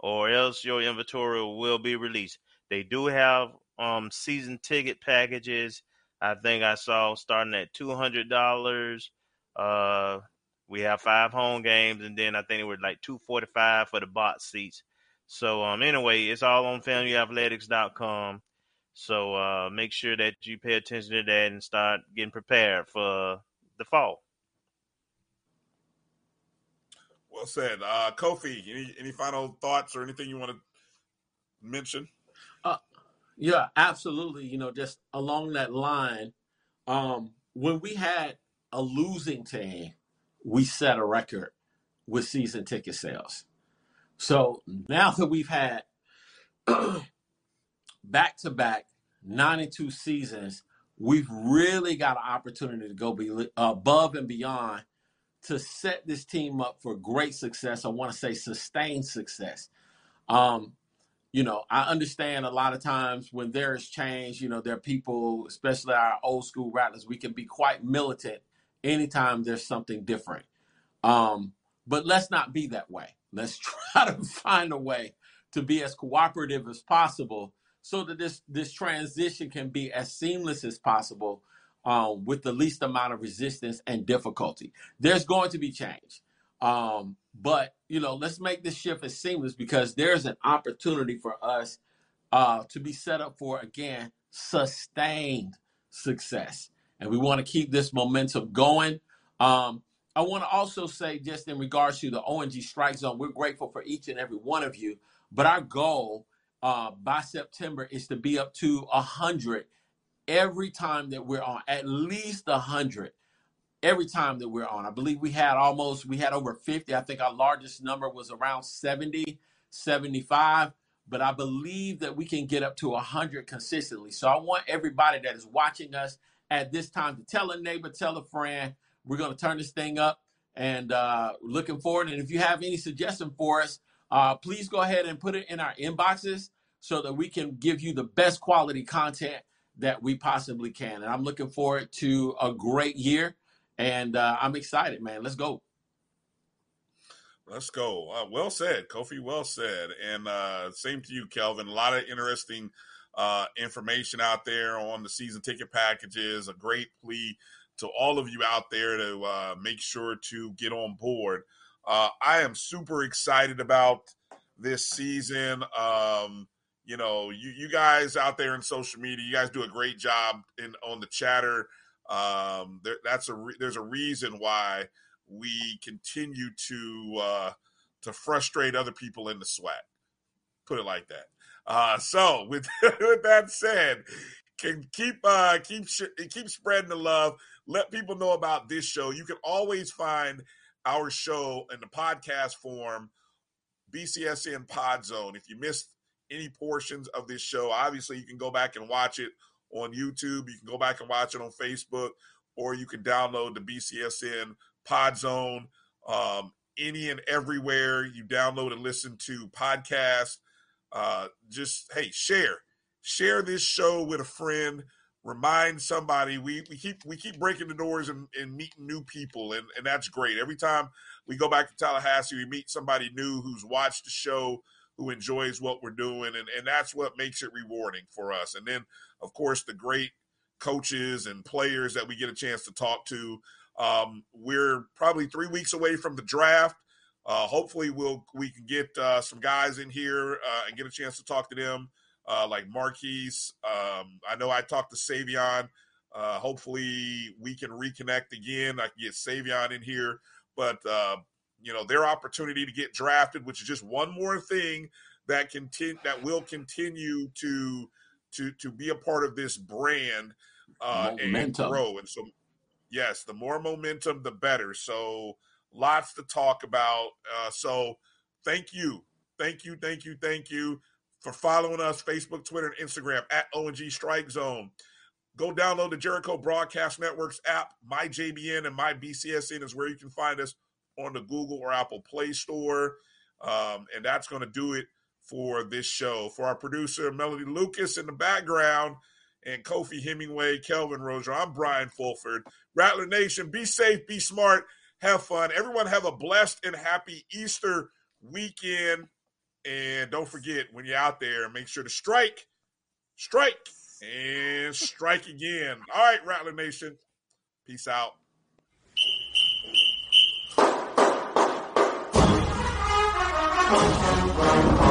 or else your inventory will be released. They do have um season ticket packages. I think I saw starting at two hundred dollars. Uh, we have five home games, and then I think it was like two forty five for the box seats. So um, anyway, it's all on FAMUathletics.com. So uh, make sure that you pay attention to that and start getting prepared for the fall. Well said, uh, Kofi. Any any final thoughts or anything you want to mention? Yeah, absolutely. You know, just along that line, um, when we had a losing team, we set a record with season ticket sales. So now that we've had back to back 92 seasons, we've really got an opportunity to go be, above and beyond to set this team up for great success. I want to say sustained success. Um, you know, I understand a lot of times when there is change, you know, there are people, especially our old school rattlers, we can be quite militant anytime there's something different. Um, but let's not be that way. Let's try to find a way to be as cooperative as possible so that this this transition can be as seamless as possible um, with the least amount of resistance and difficulty. There's going to be change. Um, but you know, let's make this shift as seamless because there's an opportunity for us uh, to be set up for again sustained success, and we want to keep this momentum going. Um, I want to also say, just in regards to the ONG Strike Zone, we're grateful for each and every one of you. But our goal uh, by September is to be up to 100 every time that we're on, at least 100 every time that we're on. I believe we had almost, we had over 50. I think our largest number was around 70, 75. But I believe that we can get up to 100 consistently. So I want everybody that is watching us at this time to tell a neighbor, tell a friend. We're going to turn this thing up and uh, looking forward. And if you have any suggestion for us, uh, please go ahead and put it in our inboxes so that we can give you the best quality content that we possibly can. And I'm looking forward to a great year. And uh, I'm excited, man. Let's go. Let's go. Uh, well said, Kofi. Well said. And uh, same to you, Kelvin. A lot of interesting uh, information out there on the season ticket packages. A great plea to all of you out there to uh, make sure to get on board. Uh, I am super excited about this season. Um, you know, you, you guys out there in social media, you guys do a great job in on the chatter. Um, there, that's a re- there's a reason why we continue to uh, to frustrate other people in the SWAC. Put it like that. Uh, so with with that said, can keep uh, keep sh- keep spreading the love. Let people know about this show. You can always find our show in the podcast form, BCSN Pod Zone. If you missed any portions of this show, obviously you can go back and watch it on YouTube. You can go back and watch it on Facebook, or you can download the BCSN Pod Zone. Um, any and everywhere you download and listen to podcasts. Uh, just hey, share share this show with a friend. Remind somebody. We we keep we keep breaking the doors and, and meeting new people, and and that's great. Every time we go back to Tallahassee, we meet somebody new who's watched the show, who enjoys what we're doing, and and that's what makes it rewarding for us. And then of course the great coaches and players that we get a chance to talk to. Um, we're probably three weeks away from the draft. Uh, hopefully, we'll we can get uh, some guys in here uh, and get a chance to talk to them, uh, like Marquise. Um, I know I talked to Savion. Uh, hopefully, we can reconnect again. I can get Savion in here, but uh, you know their opportunity to get drafted, which is just one more thing that continue that will continue to to to be a part of this brand and Momentum. grow. And so, yes, the more momentum, the better. So lots to talk about. Uh, so thank you, thank you, thank you, thank you for following us Facebook, Twitter, and Instagram at ONG Strike Zone. Go download the Jericho Broadcast Network's app. My JBN and My BCSN is where you can find us on the Google or Apple Play Store. Um, and that's going to do it for this show. For our producer, Melody Lucas in the background, and Kofi Hemingway, Kelvin Rozier, I'm Brian Fulford. Rattler Nation, be safe, be smart, have fun. Everyone have a blessed and happy Easter weekend. And don't forget, when you're out there, make sure to strike, strike, and strike again. All right, Rattler Nation. Peace out. Oh, oh, oh, oh.